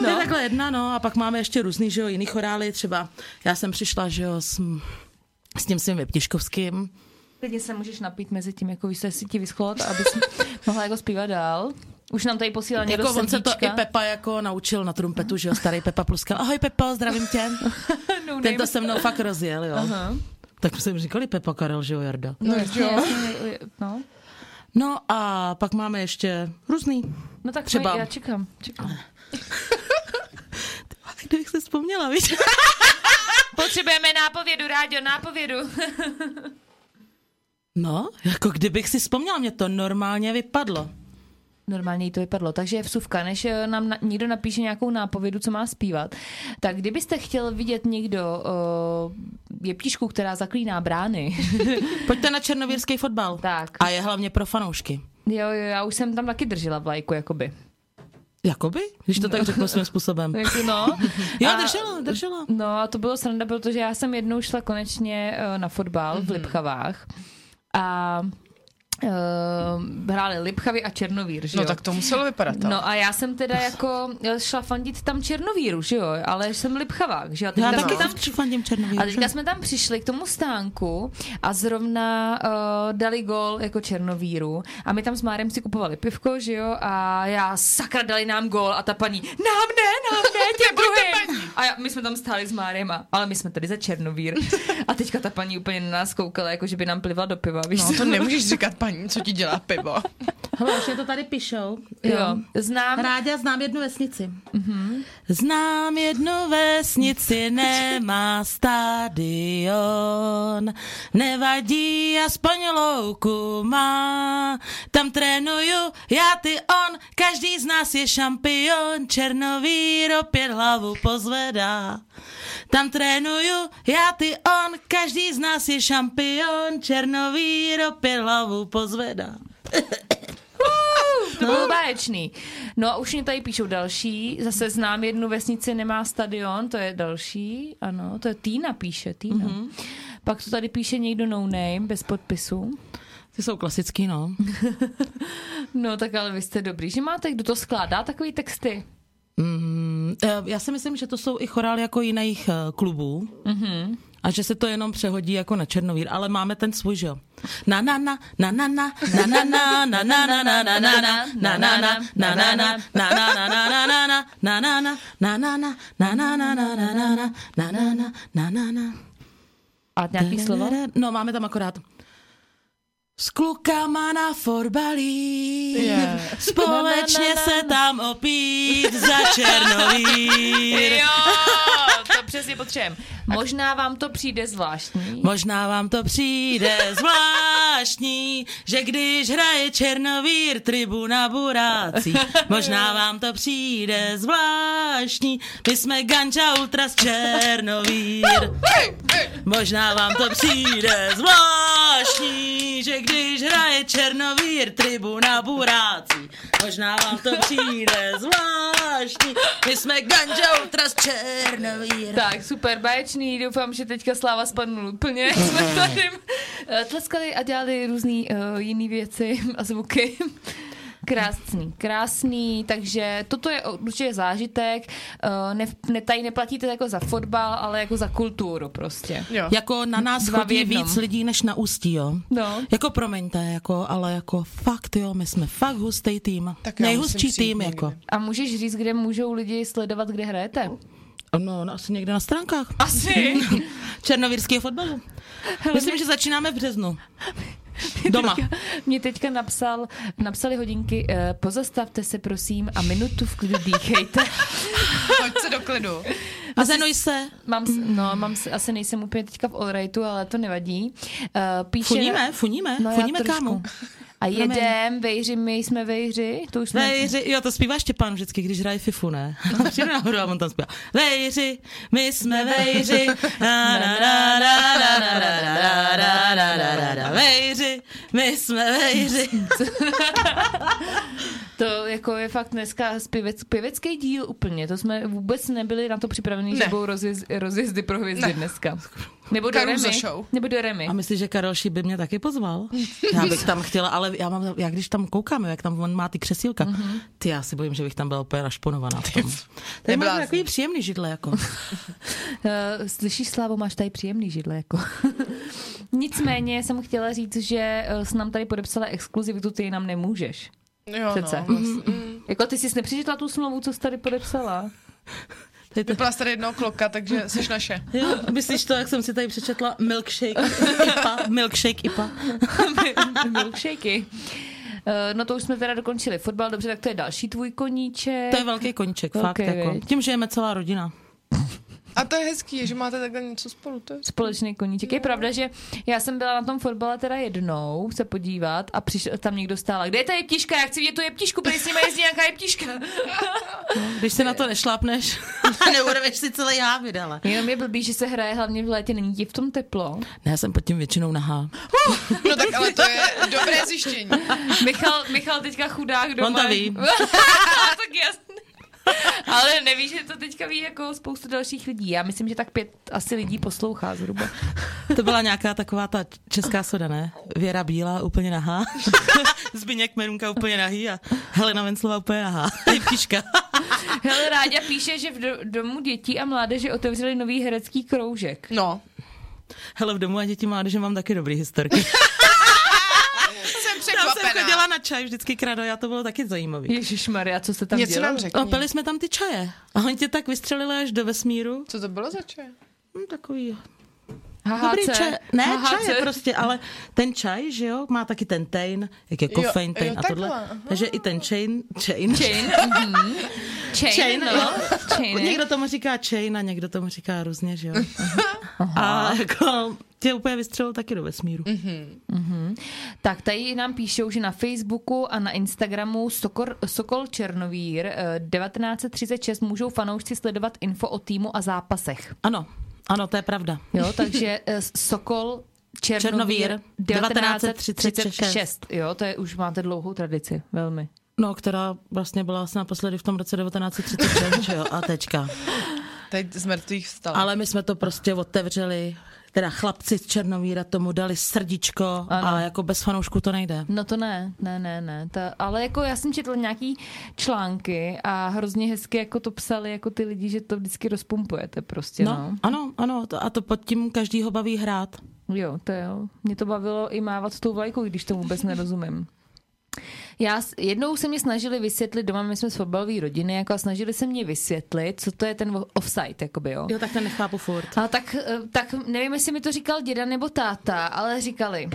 No. To je takhle jedna, no a pak máme ještě různý, že jo, jiný chorály, třeba já jsem přišla, že jo, s, s tím svým Vyptiškovským, Klidně se můžeš napít mezi tím, jako se si ti vyschlo, abys mohla jako zpívat dál. Už nám tady posílal někdo jako on se to i. Pepa jako naučil na trumpetu, že jo, starý Pepa Pluskal. Ahoj Pepo, zdravím tě. no, Ten to se mnou fakt rozjel, jo. Aha. Tak jsme jim říkali Pepa Karel, že jo, Jarda. No, jo. no. No a pak máme ještě různý. no tak Třeba- Třeba... já čekám, čekám. Kdybych si vzpomněla, víš? Potřebujeme nápovědu, Ráďo, nápovědu. No, jako kdybych si vzpomněla, mě to normálně vypadlo. Normálně jí to vypadlo. Takže vsuvka, než eh, nám na, někdo napíše nějakou nápovědu, co má zpívat, tak kdybyste chtěl vidět někdo uh, jeptišku, která zaklíná brány, Pojďte na černovírský fotbal. tak A je hlavně pro fanoušky. jo, jo, já už jsem tam taky držela vlajku, jakoby. Jakoby? Když to tak řeknu svým způsobem. Jako no. Jo, A- držela, držela. No a to bylo sranda, protože já jsem jednou šla konečně eh, na fotbal Mhm. v Lipchavách a uh, hráli Lipchavy a Černovír, že No jo? tak to muselo vypadat. ale. No a já jsem teda jako eh, šla fandit tam Černovíru, že jo, ale jsem v Lipchavách, že jo. A Já taky jsme tam fandím černovíru. a teďka jsme tam přišli k tomu stánku a zrovna uh, dali gol jako Černovíru a my tam s Márem si kupovali pivko, že jo, a já sakra dali nám gol a ta paní, nám ne, nám ne, těm druhým. A já, my jsme tam stáli s Márem, a, ale my jsme tady za Černovír. A teďka ta paní úplně na nás koukala, jako že by nám plivala do piva, víš No, to nemůžeš říkat paní, co ti dělá pivo. Hele, už je to tady píšou. Jo, znám, Rádia znám jednu vesnici. Mm-hmm. Znám jednu vesnici, nemá stadion. Nevadí, aspoň louku má. Tam trénuju, já ty on, každý z nás je šampion. Černovír opět hlavu pozvedá. Tam trénuju, já ty on, každý z nás je šampion. Černovír opět hlavu pozvedá. To bylo báječný. No a už mě tady píšou další, zase znám jednu vesnici, nemá stadion, to je další, ano, to je Týna píše, Týna. Mm-hmm. Pak to tady píše někdo no name, bez podpisu. Ty jsou klasický, no. No tak ale vy jste dobrý, že máte, kdo to skládá, takový texty. Mm, eh, já si myslím, že to jsou i chorály jako jiných eh, klubů. Mm-hmm. A že se to jenom přehodí jako na Černovír, ale máme ten svůj, že jo. Na na na, na na na, na na na, na na na na na na na, na na na, na na na, na na na na na na na, na na na, na na na, na na na na na na na, na na na, na na na. A nějaký slovo? No, máme tam akorát. S klukama na fotbalí, Je. společně se tam opít za Černovír. Jo, to přesně potřebujeme. Možná vám to přijde zvláštní. Možná vám to přijde zvláštní, že když hraje Černovír tribuna burácí. Možná vám to přijde zvláštní, my jsme Ganča Ultras Černovír. Možná vám to přijde zvláštní, že když hraje Černovír tribuna burácí. Možná vám to přijde zvláštní, my jsme Ganča Ultras Černovír. Tak, super, báječný, doufám, že teďka Sláva spadnul úplně. Jsme tady eh, tleskali a dělali různý uh, jiný věci a zvuky. Krásný, krásný, takže toto je určitě zážitek. Uh, ne, ne, tady neplatíte jako za fotbal, ale jako za kulturu prostě. Jo. Jako na nás Dva chodí víc lidí než na ústí, jo. No. Jako promiňte, jako, ale jako fakt jo, my jsme fakt hustý tým. Tak Nejhustší tým, jako. A můžeš říct, kde můžou lidi sledovat, kde hrajete? No, no, asi někde na stránkách. Asi. Černovýrského fotbalu. Myslím, že začínáme v březnu. Doma. Mě teďka napsal, napsali hodinky, eh, pozastavte se prosím a minutu v klidu dýchejte. Pojď se do klidu. A zenuj se. Mám, no, mám, asi nejsem úplně teďka v allrightu, ale to nevadí. Uh, píše, Funíme, funíme, No, funíme trošku. kámo. A jedem, vejři, my jsme vejři, to už jsme... Vejři, jo, to zpívá Štěpán vždycky, když hraje Fifu, ne? Přijde nahoru a on tam zpívá. Vejři, my jsme vejři, vejři, my jsme vejři. To jako je fakt dneska zpěvec, pěvecký díl úplně, to jsme vůbec nebyli na to připravený, ne. že budou rozjezdy, rozjezdy pro hvězdy dneska. Nebo do Remy. show. Nebo do Remy. A myslíš, že Karel Šíp by mě taky pozval? Já bych tam chtěla, ale já, mám, já když tam koukám, jak tam on má ty křesílka, ty já si bojím, že bych tam byla úplně našponovaná. Neblázni. možná takový příjemný židle, jako. Uh, slyšíš, Slávo, máš tady příjemný židle, jako. Nicméně jsem chtěla říct, že uh, s nám tady podepsala exkluzivitu, ty nám nemůžeš. Jo, Přece. no, vlastně. mm. Jako ty jsi nepřečetla tu smlouvu, co jsi tady podepsala? Tady to, Vypila tady jednoho kloka, takže jsi naše. jo, myslíš to, jak jsem si tady přečetla milkshake IPA, milkshake IPA. Milkshakey. Uh, no to už jsme teda dokončili fotbal, dobře, tak to je další tvůj koníček. To je velký koníček, Velký, fakt. Jako. Tím žijeme celá rodina. A to je hezký, že máte takhle něco spolu. To je... Společný koníček. Je pravda, že já jsem byla na tom fotbale teda jednou se podívat a přišel tam někdo stál. Kde je ta jeptiška? Já chci vidět tu jeptišku, protože s nimi jezdí nějaká jeptiška. Když se na to nešlápneš a neurveš si celý hávit, ale. Jenom je blbý, že se hraje hlavně v létě, není ti v tom teplo. Ne, já jsem pod tím většinou nahá. No tak ale to je dobré zjištění. Michal, Michal teďka chudák doma. On to ví. tak jasný. Ale neví, že to teďka ví jako spoustu dalších lidí. Já myslím, že tak pět asi lidí poslouchá zhruba. To byla nějaká taková ta česká soda, ne? Věra Bílá úplně nahá. Zbyněk Merunka úplně nahý a Helena Venclová úplně nahá. Jeptiška. Hele, Ráďa píše, že v do, domu dětí a mládeže otevřeli nový herecký kroužek. No, Hele, v domu a děti mládeže mám taky dobrý historky. jsem Tam jsem překvapená. chodila na čaj vždycky krado a to bylo taky zajímavý. Ježíš Maria, co se tam Něco dělo? nám řekni. A pili jsme tam ty čaje. A oni tě tak vystřelili až do vesmíru. Co to bylo za čaj? Hm, takový HHC. Dobrý čaj. Ne, HHC. čaj je prostě, ale ten čaj, že jo, má taky ten tein, jak je kofein, tein a tohle. takhle, aha. Takže i ten chain, chain. Chain. mhm. Chain, Chain, no. jo. Chain. Někdo tomu říká chain a někdo tomu říká různě, že jo. A jako tě úplně vystřelil taky do vesmíru. Tak tady nám píšou, že na Facebooku a na Instagramu Sokor, Sokol Černovír eh, 1936 můžou fanoušci sledovat info o týmu a zápasech. Ano, ano, to je pravda. Jo, takže eh, Sokol Černovír Černovír 1936. Jo, to je, už máte dlouhou tradici, velmi. No, která vlastně byla asi naposledy v tom roce 1936, že jo, a tečka. Teď z mrtvých vstal. Ale my jsme to prostě otevřeli, teda chlapci z Černovíra tomu dali srdíčko Ano. a jako bez fanoušku to nejde. No to ne, ne, ne, ne. Ta, ale jako já jsem četla nějaký články a hrozně hezky jako to psali jako ty lidi, že to vždycky rozpumpujete prostě, no. No, ano, ano, to, a to pod tím každý ho baví hrát. Jo, to jo. Mě to bavilo i mávat s tou vlajkou, když to vůbec nerozumím. Já, jednou se mě snažili vysvětlit, doma my jsme z fotbalové rodiny, jako a snažili se mě vysvětlit, co to je ten offside, jakoby, jo. Jo, tak to nechápu furt. A tak, eh, tak nevím, jestli mi to říkal děda nebo táta, ale říkali,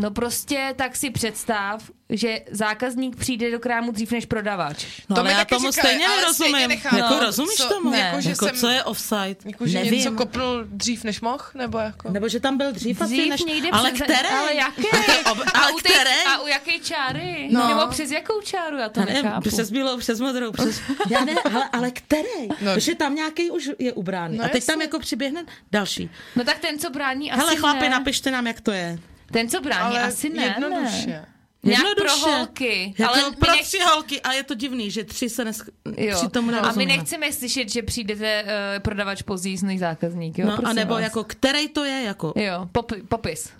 No prostě tak si představ, že zákazník přijde do krámu dřív než prodavač. No, To ale mi já taky tomu říkali, stejně ale nerozumím. Jako No, rozumíš co- tomu? ne, jako, že jsem- co je offside? Jako, že Nevím. něco kopnul dřív než mohl, nebo jako? Nebo že tam byl dřív, asi Dřív než... někde ale přes, které? Ale jaké? A, u té- které? a u jaké čáry? No. Nebo přes jakou čáru? Já to nevím, nechápu. přes bílou, přes modrou, přes... Já ne, ale, ale který? No. No. Že tam nějaký už je ubrány. No a teď tam jasně. jako přiběhne další. No tak ten, co brání, asi Hele, chlapi, ne. napište nám, jak to je. Ten, co brání, Ale asi ne. jednoduše. Ne. Nějak pro Jednoduše. holky. Jako ale my pro nech- tři holky, a je to divný, že tři se nes... Jo. při tomu a my nechceme slyšet, že přijdete uh, prodavač později než zákazník. Jo? No, a nebo vás. jako, který to je, jako Jo, pop, popis.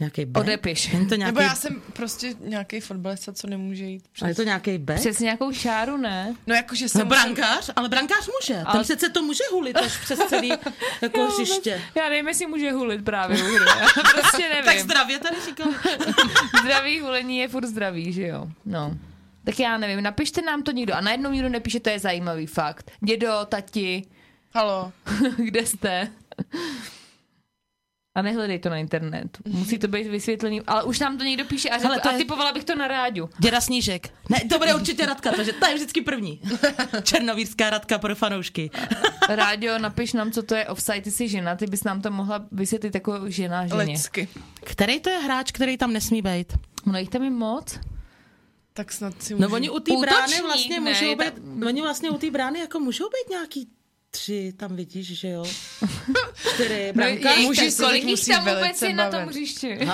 Nějaký B? Odepiš. Není to nějaký, Nebo já jsem prostě nějaký fotbalista, co nemůže jít přes... ale je to nějaký B? Přes nějakou čáru, ne? No jakože No, jsem... brankář, ale brankář může. Ale- Ten přece to může hulit až přes celý jako hřiště. Já nevím, jestli může hulit právě u hry. Prostě nevím. Tak zdravě tady říkám. Zdravý hulení je furt zdravý, že jo? No. Tak já nevím, napište nám to někdo. A najednou někdo nepíše, to je zajímavý fakt. Dědo, tati, Halo. kde jste? A nehledej to na internetu. Musí to být vysvětlený. Ale už nám to někdo píše a, řekl, Hele, to a je- typovala bych to na rádiu. Děda Snížek. Ne, to bude určitě Radka, takže ta je vždycky první. Černovírská Radka pro fanoušky. Rádio, napiš nám, co to je offside, ty jsi žena, ty bys nám to mohla vysvětlit jako žena ženě. Lidsky. Který to je hráč, který tam nesmí být? No jich tam je moc. Tak snad si můžu... No oni u té brány vlastně ne, můžou být, tam- oni vlastně u té brány jako můžou být nějaký tři, tam vidíš, že jo? Čtyři, brankář. je jich muži kolik jich musí tam vůbec je na tom hřišti?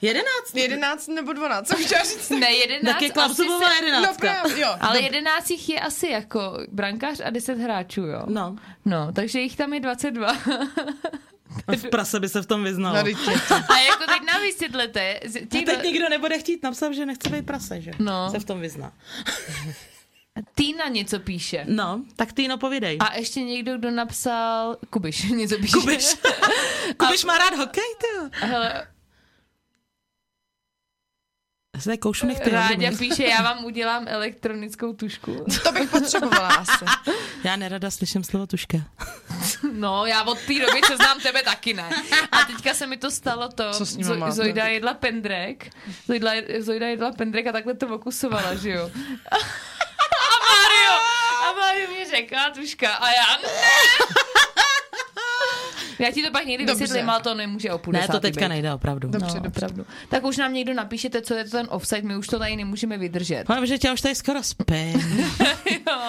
Jedenáct. 11 nebo 12, co chtěla říct? Ne, jedenáct. Tak je asi Klapsová se- jedenáctka. No právě, jo. Ale jedenáct jich je asi jako brankář a deset hráčů, jo? No, No, takže jich tam je 22. a v prase by se v tom vyznalo. No. A jako teď nám vysvětlete. z- A Těch teď nikdo nebude chtít napsat, že nechce být prase, že? No. Se v tom vyzná. Týna něco píše. No, tak ty no povídej. A ještě někdo, kdo napsal... Kubiš něco píše. Kubiš. Kubiš má rád hokej, ty. Hele, Já se koušu nechty. Ráďa píše, já vám udělám elektronickou tušku. To bych potřebovala asi. Já nerada slyším slovo tuška. No, já od té doby, co znám tebe, taky ne. A teďka se mi to stalo to, Co s Zo-? Zojda jedla pendrek, Zojda, Zojda jedla pendrek a takhle to okusovala, že jo. A Mario, a Mario mě řekla, tuška, a já ne. Já ti to pak někdy Dobře. vysvětlím, ale to nemůže o půl Ne, to teďka být. nejde, opravdu. Dobře, no, dobře. opravdu. Tak už nám někdo napíšete, co je to ten offside, my už to tady nemůžeme vydržet. Mám, že tě už tady skoro spím.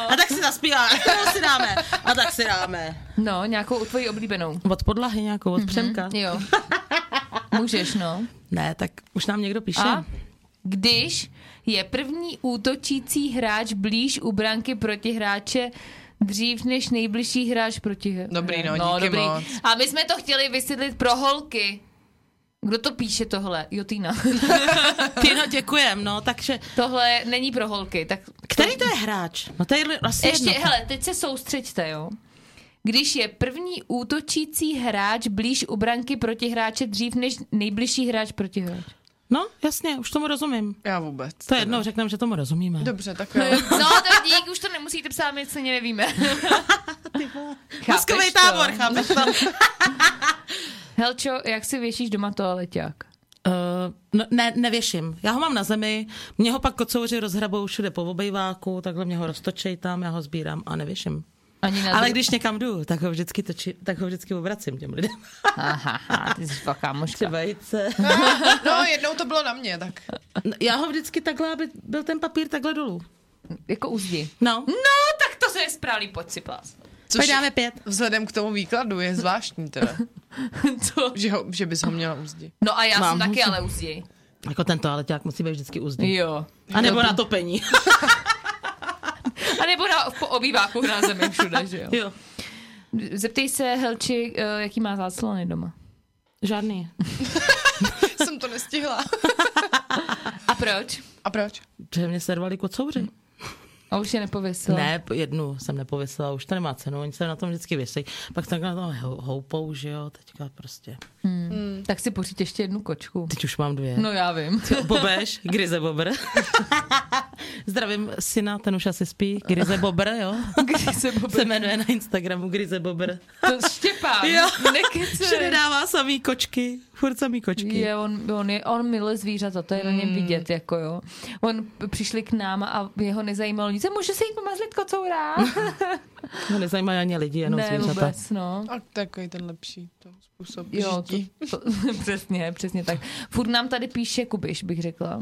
A tak si zaspíváme, kterou si dáme. A tak si dáme. No, nějakou tvoji oblíbenou. Od podlahy nějakou, od Přemka. Jo. Můžeš, no. Ne, tak už nám někdo píše. A když je první útočící hráč blíž u branky protihráče dřív než nejbližší hráč proti Dobrý, no, díky moc. A my jsme to chtěli vysvětlit pro holky. Kdo to píše tohle? Jo, Týna. Ty no, děkujem, no, takže... tohle není pro holky. Tak Který to je hráč? No to je asi Ještě, jedno. hele, teď se soustřeďte, jo. Když je první útočící hráč blíž u branky protihráče dřív než nejbližší hráč protihráč. No, jasně, už tomu rozumím. Já vůbec. To je jednou řekneme, že tomu rozumíme. Dobře, tak jo. No, tak dík, už to nemusíte psát, my co nevíme. Mozkový tábor, chápeš to? Helčo, jak si věšíš doma toaleťák? Uh, no, ne, nevěším. Já ho mám na zemi, mě ho pak kocouři rozhrabou všude po obejváku, takhle mě ho roztočej tam, já ho sbírám a nevěším. Ani na Ale dru- když někam jdu, tak ho vždycky, toči, tak ho vždycky obracím těm lidem. Aha, aha, ty jsi. Třeba jejce. No, jednou to bylo na mě, tak. No, Já ho vždycky takhle, aby byl ten papír takhle dolů. Jako uzdi. No, No, tak to se je správný, pojď si plás. Což dáme pět. vzhledem k tomu výkladu je zvláštní teda, Co? že, ho, že bys ho měla uzdit. No a já Mám jsem taky ale uzdi. Jako ten toaleťák musí být vždycky uzdý. Jo. A nebo na topení. A nebo na, po obýváku na zemi všude, že jo. jo. Zeptej se Helči, eh, jaký má záclony doma. Žádný. Jsem to nestihla. A proč? A proč? Protože mě servali kocouři. A už je nepověsila. Ne, jednu jsem nepověsila, už to nemá cenu, oni se na tom vždycky věsí. Pak takhle na tom hou- houpou, že jo, teďka prostě. Hmm. Tak si pořiď ještě jednu kočku. Teď už mám dvě. No já vím. Bobeš, grize bobr. Zdravím syna, ten už asi spí, Grize Bobr, jo? Grize Bobr. Se jmenuje na Instagramu Grize Bobr. To Štěpán, Jo. Všude dává samý kočky, furt samý kočky. Je, on, on, je, on miluje zvířata, to je na něm vidět, jako jo. On přišli k nám a jeho nezajímalo nic. Může se jít po mazlitko courá? No, nezajímají ani lidi, jenom ne, zvířata. vůbec, no. A takový ten lepší to způsob Jo, to, to, přesně, přesně tak. Furt nám tady píše Kubiš, bych řekla.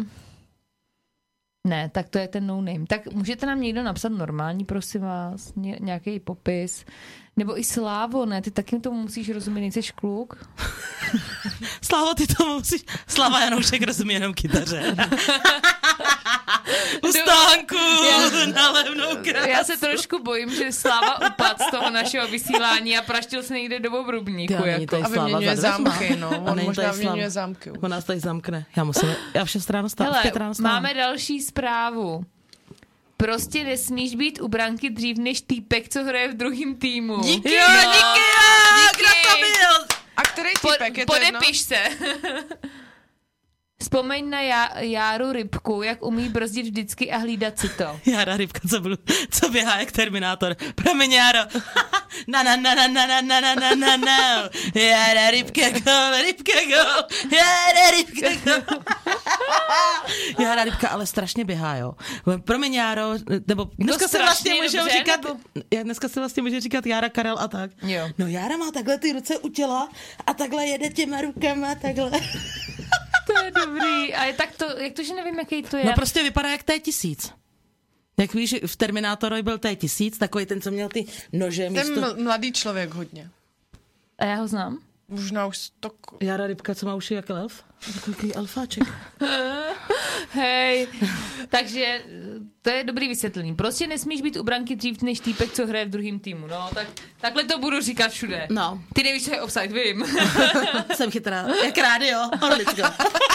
Ne, tak to je ten no name. Tak můžete nám někdo napsat normální, prosím vás, ně, nějaký popis. Nebo i Slávo, ne? Ty taky tomu musíš rozumět, nejseš kluk. Slávo, ty to musíš... Slava Janoušek rozumí jenom kytaře. U stánku na levnou krásu. Já se trošku bojím, že Sláva upad z toho našeho vysílání a praštil se někde do obrubníku. Ty, a není Jako. tady A Sláva vyměňuje zámky, no. On možná vyměňuje zámky. už. On nás tady zamkne. Já musím... Já v 6 ráno Hele, 5 ráno stávám. máme další zprávu. Prostě nesmíš být u branky dřív než týpek, co hraje v druhém týmu. Díky, Jo, díky, jo, kdo to byl? A který Po, typek je to jedno? podepiš se. Vzpomeň na já, Járu Rybku, jak umí brzdit vždycky a hlídat si to. Jára Rybka, co, byl, co běhá jak Terminátor. Promiň, Járo. Na na na na na na na na na na na. Jára Rybka go, Rybka go. Jára Rybka go. Jára Rybka ale strašně běhá, jo. Promiň, Járo, nebo dneska se vlastně můžou dobře, říkat, nebo- já dneska se vlastně může říkat Jára Karel a tak. Jo. No Jára má takhle ty ruce u těla a takhle jede těma rukama, takhle. To je dobrý. A je tak to, jak to, že nevím, jaký to je. No prostě vypadá jak T-1000. Jak víš, v Terminátorovi byl T-1000, takový ten, co měl ty nože Ten místo... ml- mladý člověk hodně. A já ho znám. Možná už stok. Jara Rybka, co má uši jak elf? Takový elfáček. Hej, takže to je dobrý vysvětlení. Prostě nesmíš být u branky dřív než týpek, co hraje v druhém týmu. No, tak takhle to budu říkat všude. No, Ty nevíš, co je offside, vím. jsem chytrá. Jak rádio, Orlicko.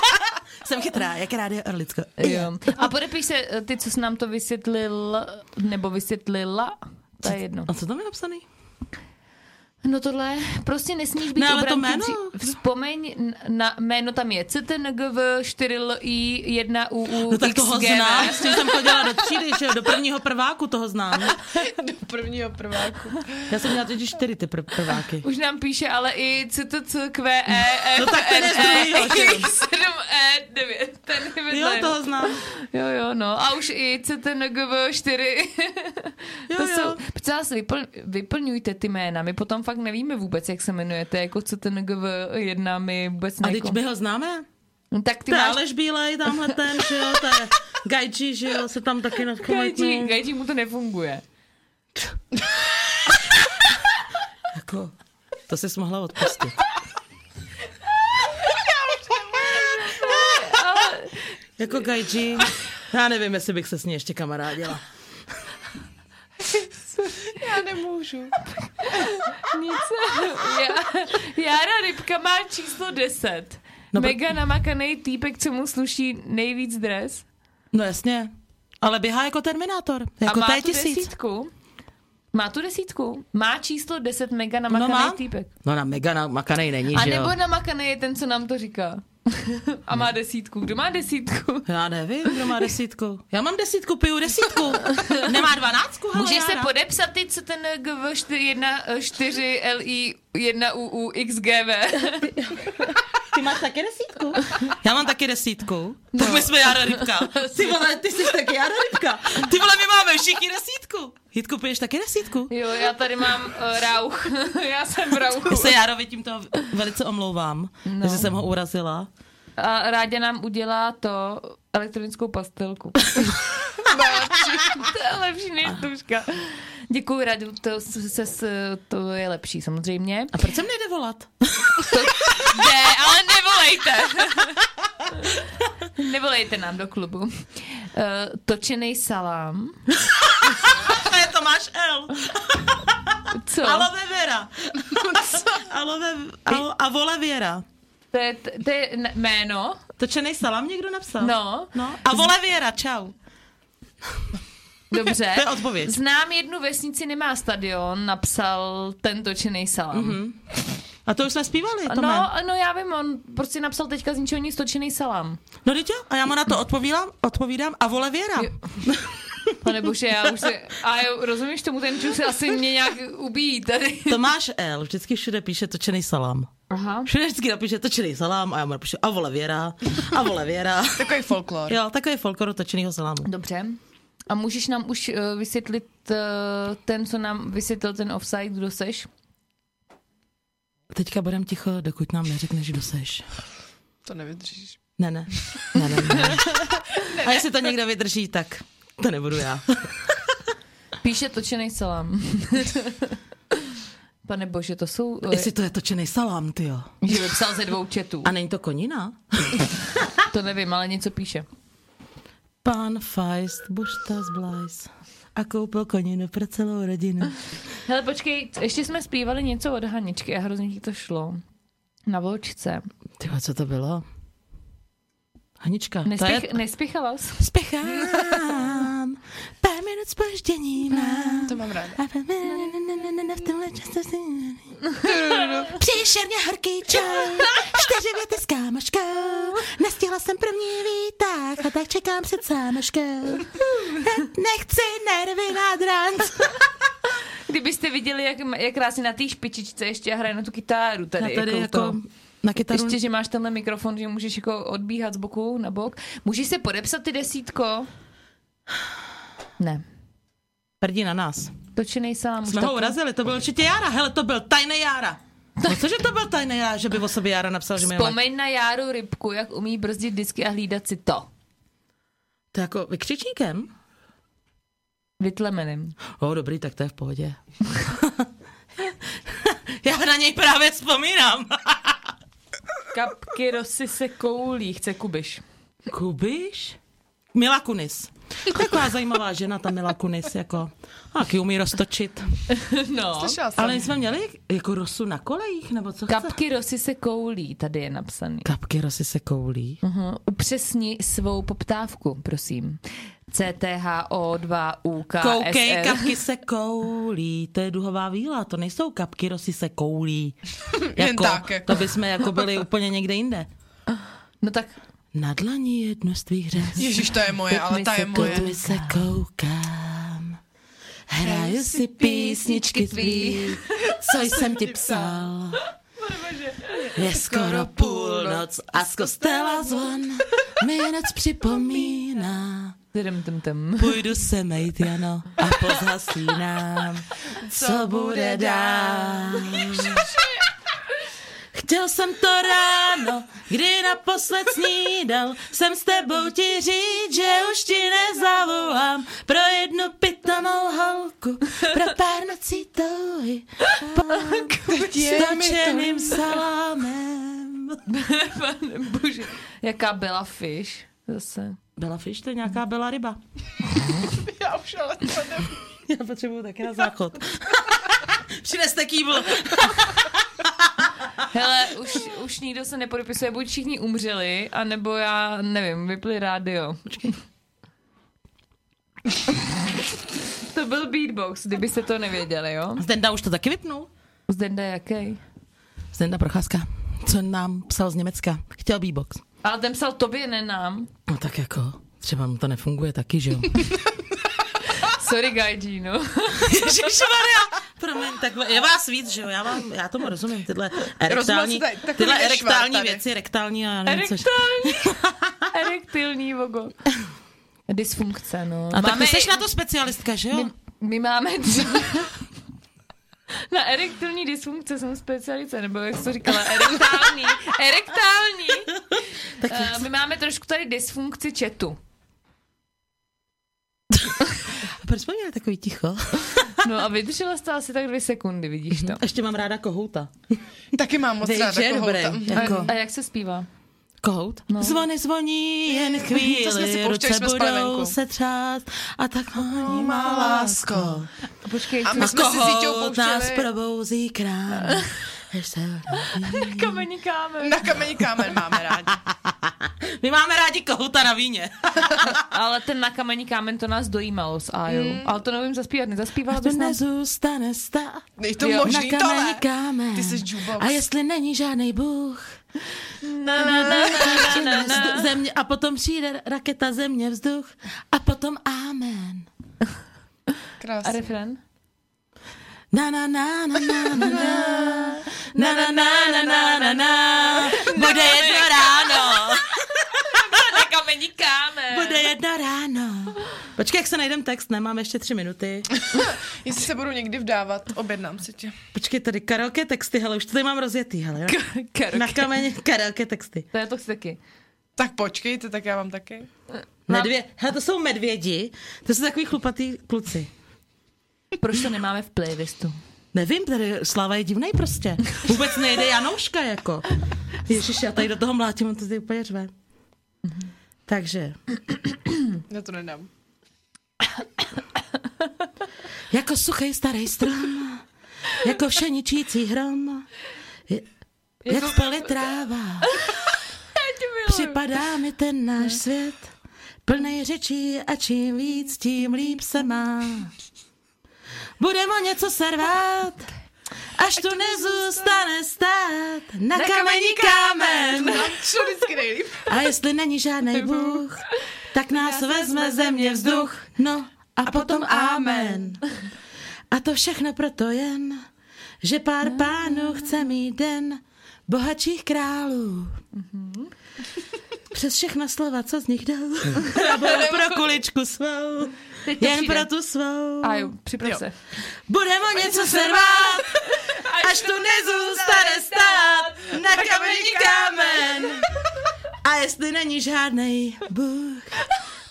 jsem chytrá, jak rádio, Orlicko. jo. A podepiš se, eh, ty, co jsi nám to vysvětlil, nebo vysvětlila, to je jedno. A co tam je napsaný? No tohle, prostě nesmíš být u ale to jméno. dřív. Vzpomeň na jméno, tam je CTNGV 4LI 1UU No tak toho znám, s tím jsem chodila do třídy, že do prvního prváku toho znám. Do prvního prváku. Já jsem měla totiž čtyři ty pr- prváky. Už nám píše ale i CTCQE No tak ten je z druhýho, že jo. 7E9. Ten je. Jo, toho znám. Jo, jo, no. A už i CTNGV 4. Jo, to jo. jsou, prosím vás, vypl, vyplňujte ty jména. My potom fakt nevíme vůbec, jak se jmenujete. Jako CTNGV 1 my vůbec A ne. teď my ho známe? No, tak ty To máš... Aleš Bílej, tamhle ten, že jo, to je že jo, se tam taky Gajči, nakomentnul. Gajči mu to nefunguje. Jako, to jsi mohla odpustit. Jako Gajči, já nevím, jestli bych se s ní ještě kamarádila. Já nemůžu. Nic. Já, Jára Rybka má číslo 10. No, No, pr- Mega namakaný týpek, co mu sluší nejvíc dres. No jasně, ale běhá jako Terminátor, jako a má tu tisíc. desítku. Má tu desítku. Má číslo 10 mega No namakaný má. týpek. No na mega namakanej není, A že jo. nebo namakaný je ten, co nám to říká. A má desítku. Kdo má desítku? Já nevím, kdo má desítku. Já mám desítku, piju desítku. Nemá dvanáctku, hele, Můžeš se Jára. podepsat ty, co ten GV4 LI 1 UU XGV. Ty máš taky desítku? Já mám taky desítku. No. Tak my jsme Jára Rybka. Ty vole, ty jsi taky Jára Rybka. Ty vole, my máme všichni desítku. Jitku, piješ taky desítku? Jo, já tady mám uh, rauch. já jsem v rauchu. Já se Járovi tímto velice omlouvám, no. že jsem ho urazila. A Rádě nám udělá to elektronickou pastelku. to je lepší než tuška. Děkuji, Radu, to, se, se, to je lepší samozřejmě. A proč jsem nejde volat? Ne, ale nevolejte. nevolejte nám do klubu. Uh, točený salám. To je Tomáš L. Co? Aloe vera. Aloe, alo, a vole věra. To je, to je jméno? Točený salam někdo napsal? No. no. A vole věra, čau. Dobře. To je odpověď. Znám jednu vesnici, nemá stadion, napsal ten točený salám. Mhm. Mm-hmm. A to už jsme zpívali, to No, no já vím, on prostě napsal teďka z ničeho nic točený salám. no teď jo, a já mu na to odpovídám, odpovídám a vole Věra. Jo. Pane bože, já už se... A jo, rozumíš tomu, ten čus asi mě nějak ubíjí tady. Tomáš L. vždycky všude píše točený salám. Aha. Všude vždycky napíše točený salám a já mu napíšu a vole Věra, a vole Věra. Takový folklor. Jo, takový folklor točenýho salámu. Dobře. A můžeš nám už uh, vysvětlit uh, ten, co nám vysvětlil ten offside, kdo seš? Teďka budem ticho, dokud nám neřekneš, kdo seš. To nevydržíš. Ne, ne. Ne, ne, ne. A jestli to někdo vydrží, tak to nebudu já. Píše točený salám. Pane bože, to jsou... Uh, Jestli to je točený salám, ty jo. že vypsal ze dvou četů. A není to konina? To nevím, ale něco píše. Pán Feist, bušta z Blajs. A koupil koninu pro celou rodinu. Hele, počkej, ještě jsme zpívali něco od Haničky a hrozně ti to šlo. Na volčce. Ty co to bylo? Hanička, to je... Nespěch, Nespěchala jsi? Spěchám, pár minut spoždění mám. To mám ráda. A v tomhle času si... Příšerně horký čaj, čtyři věty s kámoškou. Nestihla jsem první výtah a tak čekám před sámoškou. Nechci nervy nad ranc. Kdybyste viděli, jak, jak krásně na té špičičce ještě hraje na tu kytáru tady. Já tady jako, jako to. na kytaru... Ještě, že máš tenhle mikrofon, že můžeš jako odbíhat z boku na bok. Můžeš se podepsat ty desítko? Ne. Prdí na nás. Točený salám. Jsme ho urazili, to byl určitě Jára. Hele, to byl tajný Jára. No cože to byl tajný Jára, že by o sobě Jára napsal, že mi Vzpomeň na Járu Rybku, jak umí brzdit disky a hlídat si to. To je jako vykřičníkem? Vytlemeným. O, dobrý, tak to je v pohodě. Já na něj právě vzpomínám. Kapky rosy se koulí, chce Kubiš. Kubiš? Mila Kunis. Taková zajímavá žena, ta Mila Kunis, jako, taky umí roztočit. No. Ale my jsme měli jako rosu na kolejích, nebo co chce? Kapky rosy se koulí, tady je napsaný. Kapky rosy se koulí. Uh-huh. Upřesni svou poptávku, prosím. CTHO2UK Koukej, kapky se koulí, to je duhová víla, to nejsou kapky rosy se koulí. Jen tak, jako. To bychom jako byli úplně někde jinde. No tak Na dlaní jedno z tvých řez. Ježíš, to je moje, ale ta je moje. Pod mi se koukám, hraju si písničky tvý, co jsem ti psal. Je skoro půlnoc a z kostela zvon mi noc připomíná. Půjdu se mejt, Jano, a pozhasínám, co bude dál. Chtěl jsem to ráno, kdy naposled snídal, jsem s tebou ti říct, že už ti nezavolám pro jednu pitanou holku, pro pár nocí touhy, s točeným salámem. Pane bože. Jaká byla fish zase. Byla fiš, to je nějaká byla ryba. Já už ale to nevím. Já potřebuju taky na záchod. Přineste kýbl. Hele, už, už nikdo se nepodepisuje, buď všichni umřeli, anebo já, nevím, vypli rádio. Počkej. To byl beatbox, kdybyste to nevěděli, jo? Zdenda už to taky vypnul. Zdenda jaký? Zdenda Procházka, co nám psal z Německa. Chtěl beatbox. Ale ten psal tobě, ne nám. No tak jako, třeba mu to nefunguje taky, že jo? Sorry, no. Ježišmarja, promiň, takhle, je vás víc, že jo? Já, vám, já tomu rozumím, tyhle erektální, takový tyhle erektální tady. věci, rektální a nevím. Erektální. Erektilní vogo. Dysfunkce, no. A tak ty jsi na to specialistka, že jo? My, my máme třeba... Na erektilní dysfunkce jsem specialice, nebo jak jsi to říkala, erektální. Erektální. Tak Uh, my máme trošku tady dysfunkci četu. proč jsme měli takový ticho? No a vydržela jste asi tak dvě sekundy, vidíš to. Ještě mám ráda kohouta. Taky mám moc ráda že je dobrý. kohouta. A, Jako, a jak se zpívá? kohout? No. Zvony zvoní jen chvíli, To jsme si pouštěli, ruce jsme budou se třást a tak honí má lásko. A počkej, A my jsme si s nás probouzí krám. Se- kamení kámen. na kamení kámen máme rádi. My máme rádi kohouta na víně. Ale ten na kamení kámen to nás dojímalo s Ajou. Mm. Ale to nevím zaspívat, nezaspívala A bys to nám? nezůstane stát. Je to Jo, možný na tohle? kámen. Ty jsi jukebox. A jestli není žádný bůh, Na, na, na, na, na, na. země, a potom přijde raketa země vzduch a potom amen. A Krásně. refren? Na na na na na na na na na na na na na na Bude jedno ráno, Na kamení kámen. bude jedno ráno. Počkej, jak se najdem text, nemám ještě tři minuty. Jestli se budu někdy vdávat, objednám si tě. Počkej, tady karaoke texty, hele, už to tady mám rozjetý, hele. Karaoke. Na kameni karaoke texty. To je to chci taky. Tak počkejte, tak já mám taky. Medvě, hele, to jsou medvědi, to jsou takový chlupatý kluci. Proč to nemáme v playlistu? Nevím, tady Slava je divnej prostě. Vůbec nejde Janouška, jako. Ježiš, já tady do toho mlátím, on to tady úplně řve. Takže, Já to nedám. jako suchý starý strom, jako všeničící hrom, je, jak v poli tráva. Připadá mi ten náš svět, plný řečí a čím víc, tím líp se má. Budeme o něco servát, až tu nezůstane stát na kameni kámen. Co vždycky nejlíp? A jestli není žádný Bůh, tak nás vezme země vzduch. No a potom amen. A to všechno proto jen, že pár pánů chce mít den bohatších králů. Přes všechna slova, co z nich jdou, budou pro kuličku svou, Teď jen přijde. pro tu svou. Připrav Jo. se. Budeme o něco servát, až tu nezůstane stát na kameni kámen. A jestli není žádný Bůh,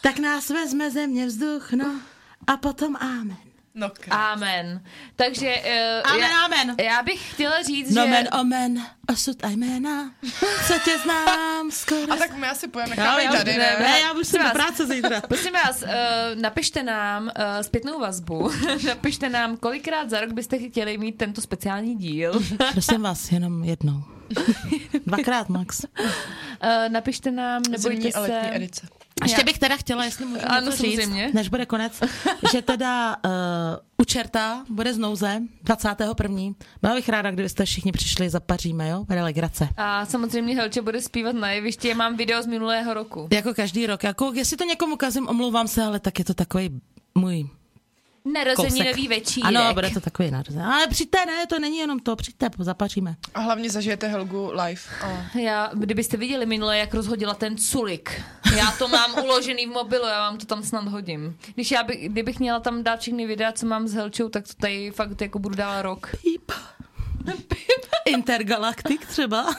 tak nás vezme země vzduch, no a potom amen. No krásně. Amen. Takže uh, Amen, já, amen. já bych chtěla říct, No že... men, omen, osud a jména, co tě znám skoro. A tak my asi pojeme, necháme já, tady, ne, ne? já musím do Vás- práce zítra. Prosím vás, uh, napište nám uh, zpětnou vazbu. napište nám, kolikrát za rok byste chtěli mít tento speciální díl. Prosím vás, jenom jednou. Dvakrát max. Uh, napište nám, nebojte Zimní a letní se. edice. Ještě bych teda chtěla, jestli můžu Ano, něco říct, samozřejmě. než bude konec, že teda uh, u čerta bude z nouze 21. Byla bych ráda, kdybyste všichni přišli, zapaříme, jo? Bude legrace. A samozřejmě Helče bude zpívat na jevišti. Já mám video z minulého roku. Jako každý rok. Jako, jestli to někomu kazím, omlouvám se, ale tak je to takový můj Narozeninový večírek. Ano, bude to takový narozen. Ale přijďte, ne, to není jenom to, přijďte, zapaříme. A hlavně zažijete Helgu live. A Já, kdybyste viděli minule, jak rozhodila ten culik. Já to mám uložený v mobilu, já vám to tam snad hodím. Když já by, kdybych měla tam dát všechny videa, co mám s Helčou, tak to tady fakt jako budu dál rok. Píp. Intergalaktik třeba.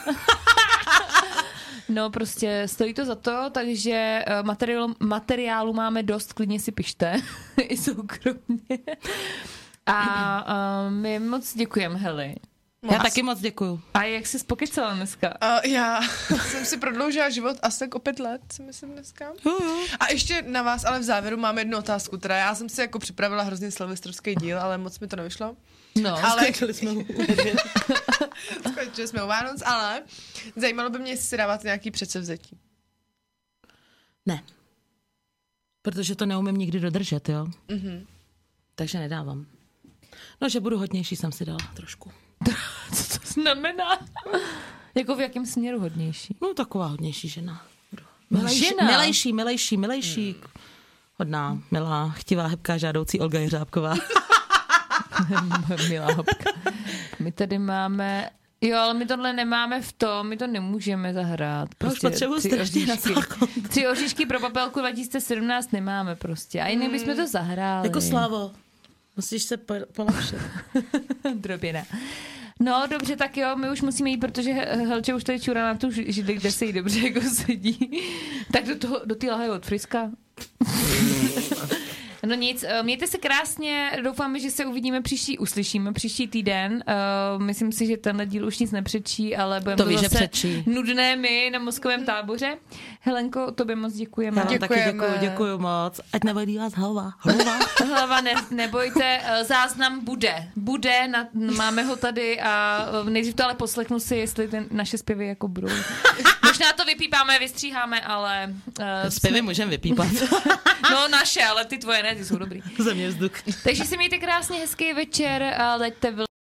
No prostě stojí to za to, takže eh, materiálu, materiálu máme dost, klidně si pište, i soukromně. A uh, my moc děkujeme, Heli. Já taky moc děkuju. A jak jsi spokecala dneska? A já jsem si prodloužila život asi tak o pět let, si myslím dneska. Jo, jo. A ještě na vás, ale v závěru mám jednu otázku. Teda já jsem si jako připravila hrozně silvestrovský díl, ale moc mi to nevyšlo. No, Ale Skončili jsme u skončili jsme u Vánoc, ale zajímalo by mě, jestli si dáváte nějaký předsevzetí. Ne. Protože to neumím nikdy dodržet, jo. Mhm. Takže nedávám. No, že budu hodnější, jsem si dala trošku. co to znamená? jako v jakém směru hodnější? No, taková hodnější žena. Milejší- Milejší, milejší, milejší, milejší. Hodná, milá, chtivá, hebká, žádoucí Olga Jeřábková. Milá hopka. My tady máme... Jo, ale my tohle nemáme v tom, my to nemůžeme zahrát. Já už potřebuji strašně na zákon. Tři oříšky pro papelku 2017 nemáme prostě. A jinak bychom to zahráli. Jako Slavo. Musíš se po- polepšit. Drobina. No, dobře, tak jo, my už musíme jít, protože Helče už tady čurá na tu ži- židli, kde se jí dobře jako sedí. tak do toho, do té lahve od Friska. No nic, eh, mějte se krásně, doufáme, že se uvidíme příští, uslyšíme příští týden. Uh, myslím si, že tenhle díl už nic nepřečí, ale budeme To to ví, že zase přečí. nudné my na mozkovém táboře. Helenko, tobě moc děkujeme. Já vám taky Děkujeme. děkuju, děkuju moc. Ať nebolí vás hlava. Hlava. Hlava, ne, nebojte, eh, záznam bude. Bude, na, máme ho tady a eh, nejdřív to ale poslechnu si, jestli ten, naše zpěvy jako budou. Možná to vypípáme, vystříháme, ale... Uh, Zpěvy můžeme vypípat. No naše, ale ty tvoje ne, ty jsou dobrý. Země vzduch. Takže si mějte krásně hezký večer a leďte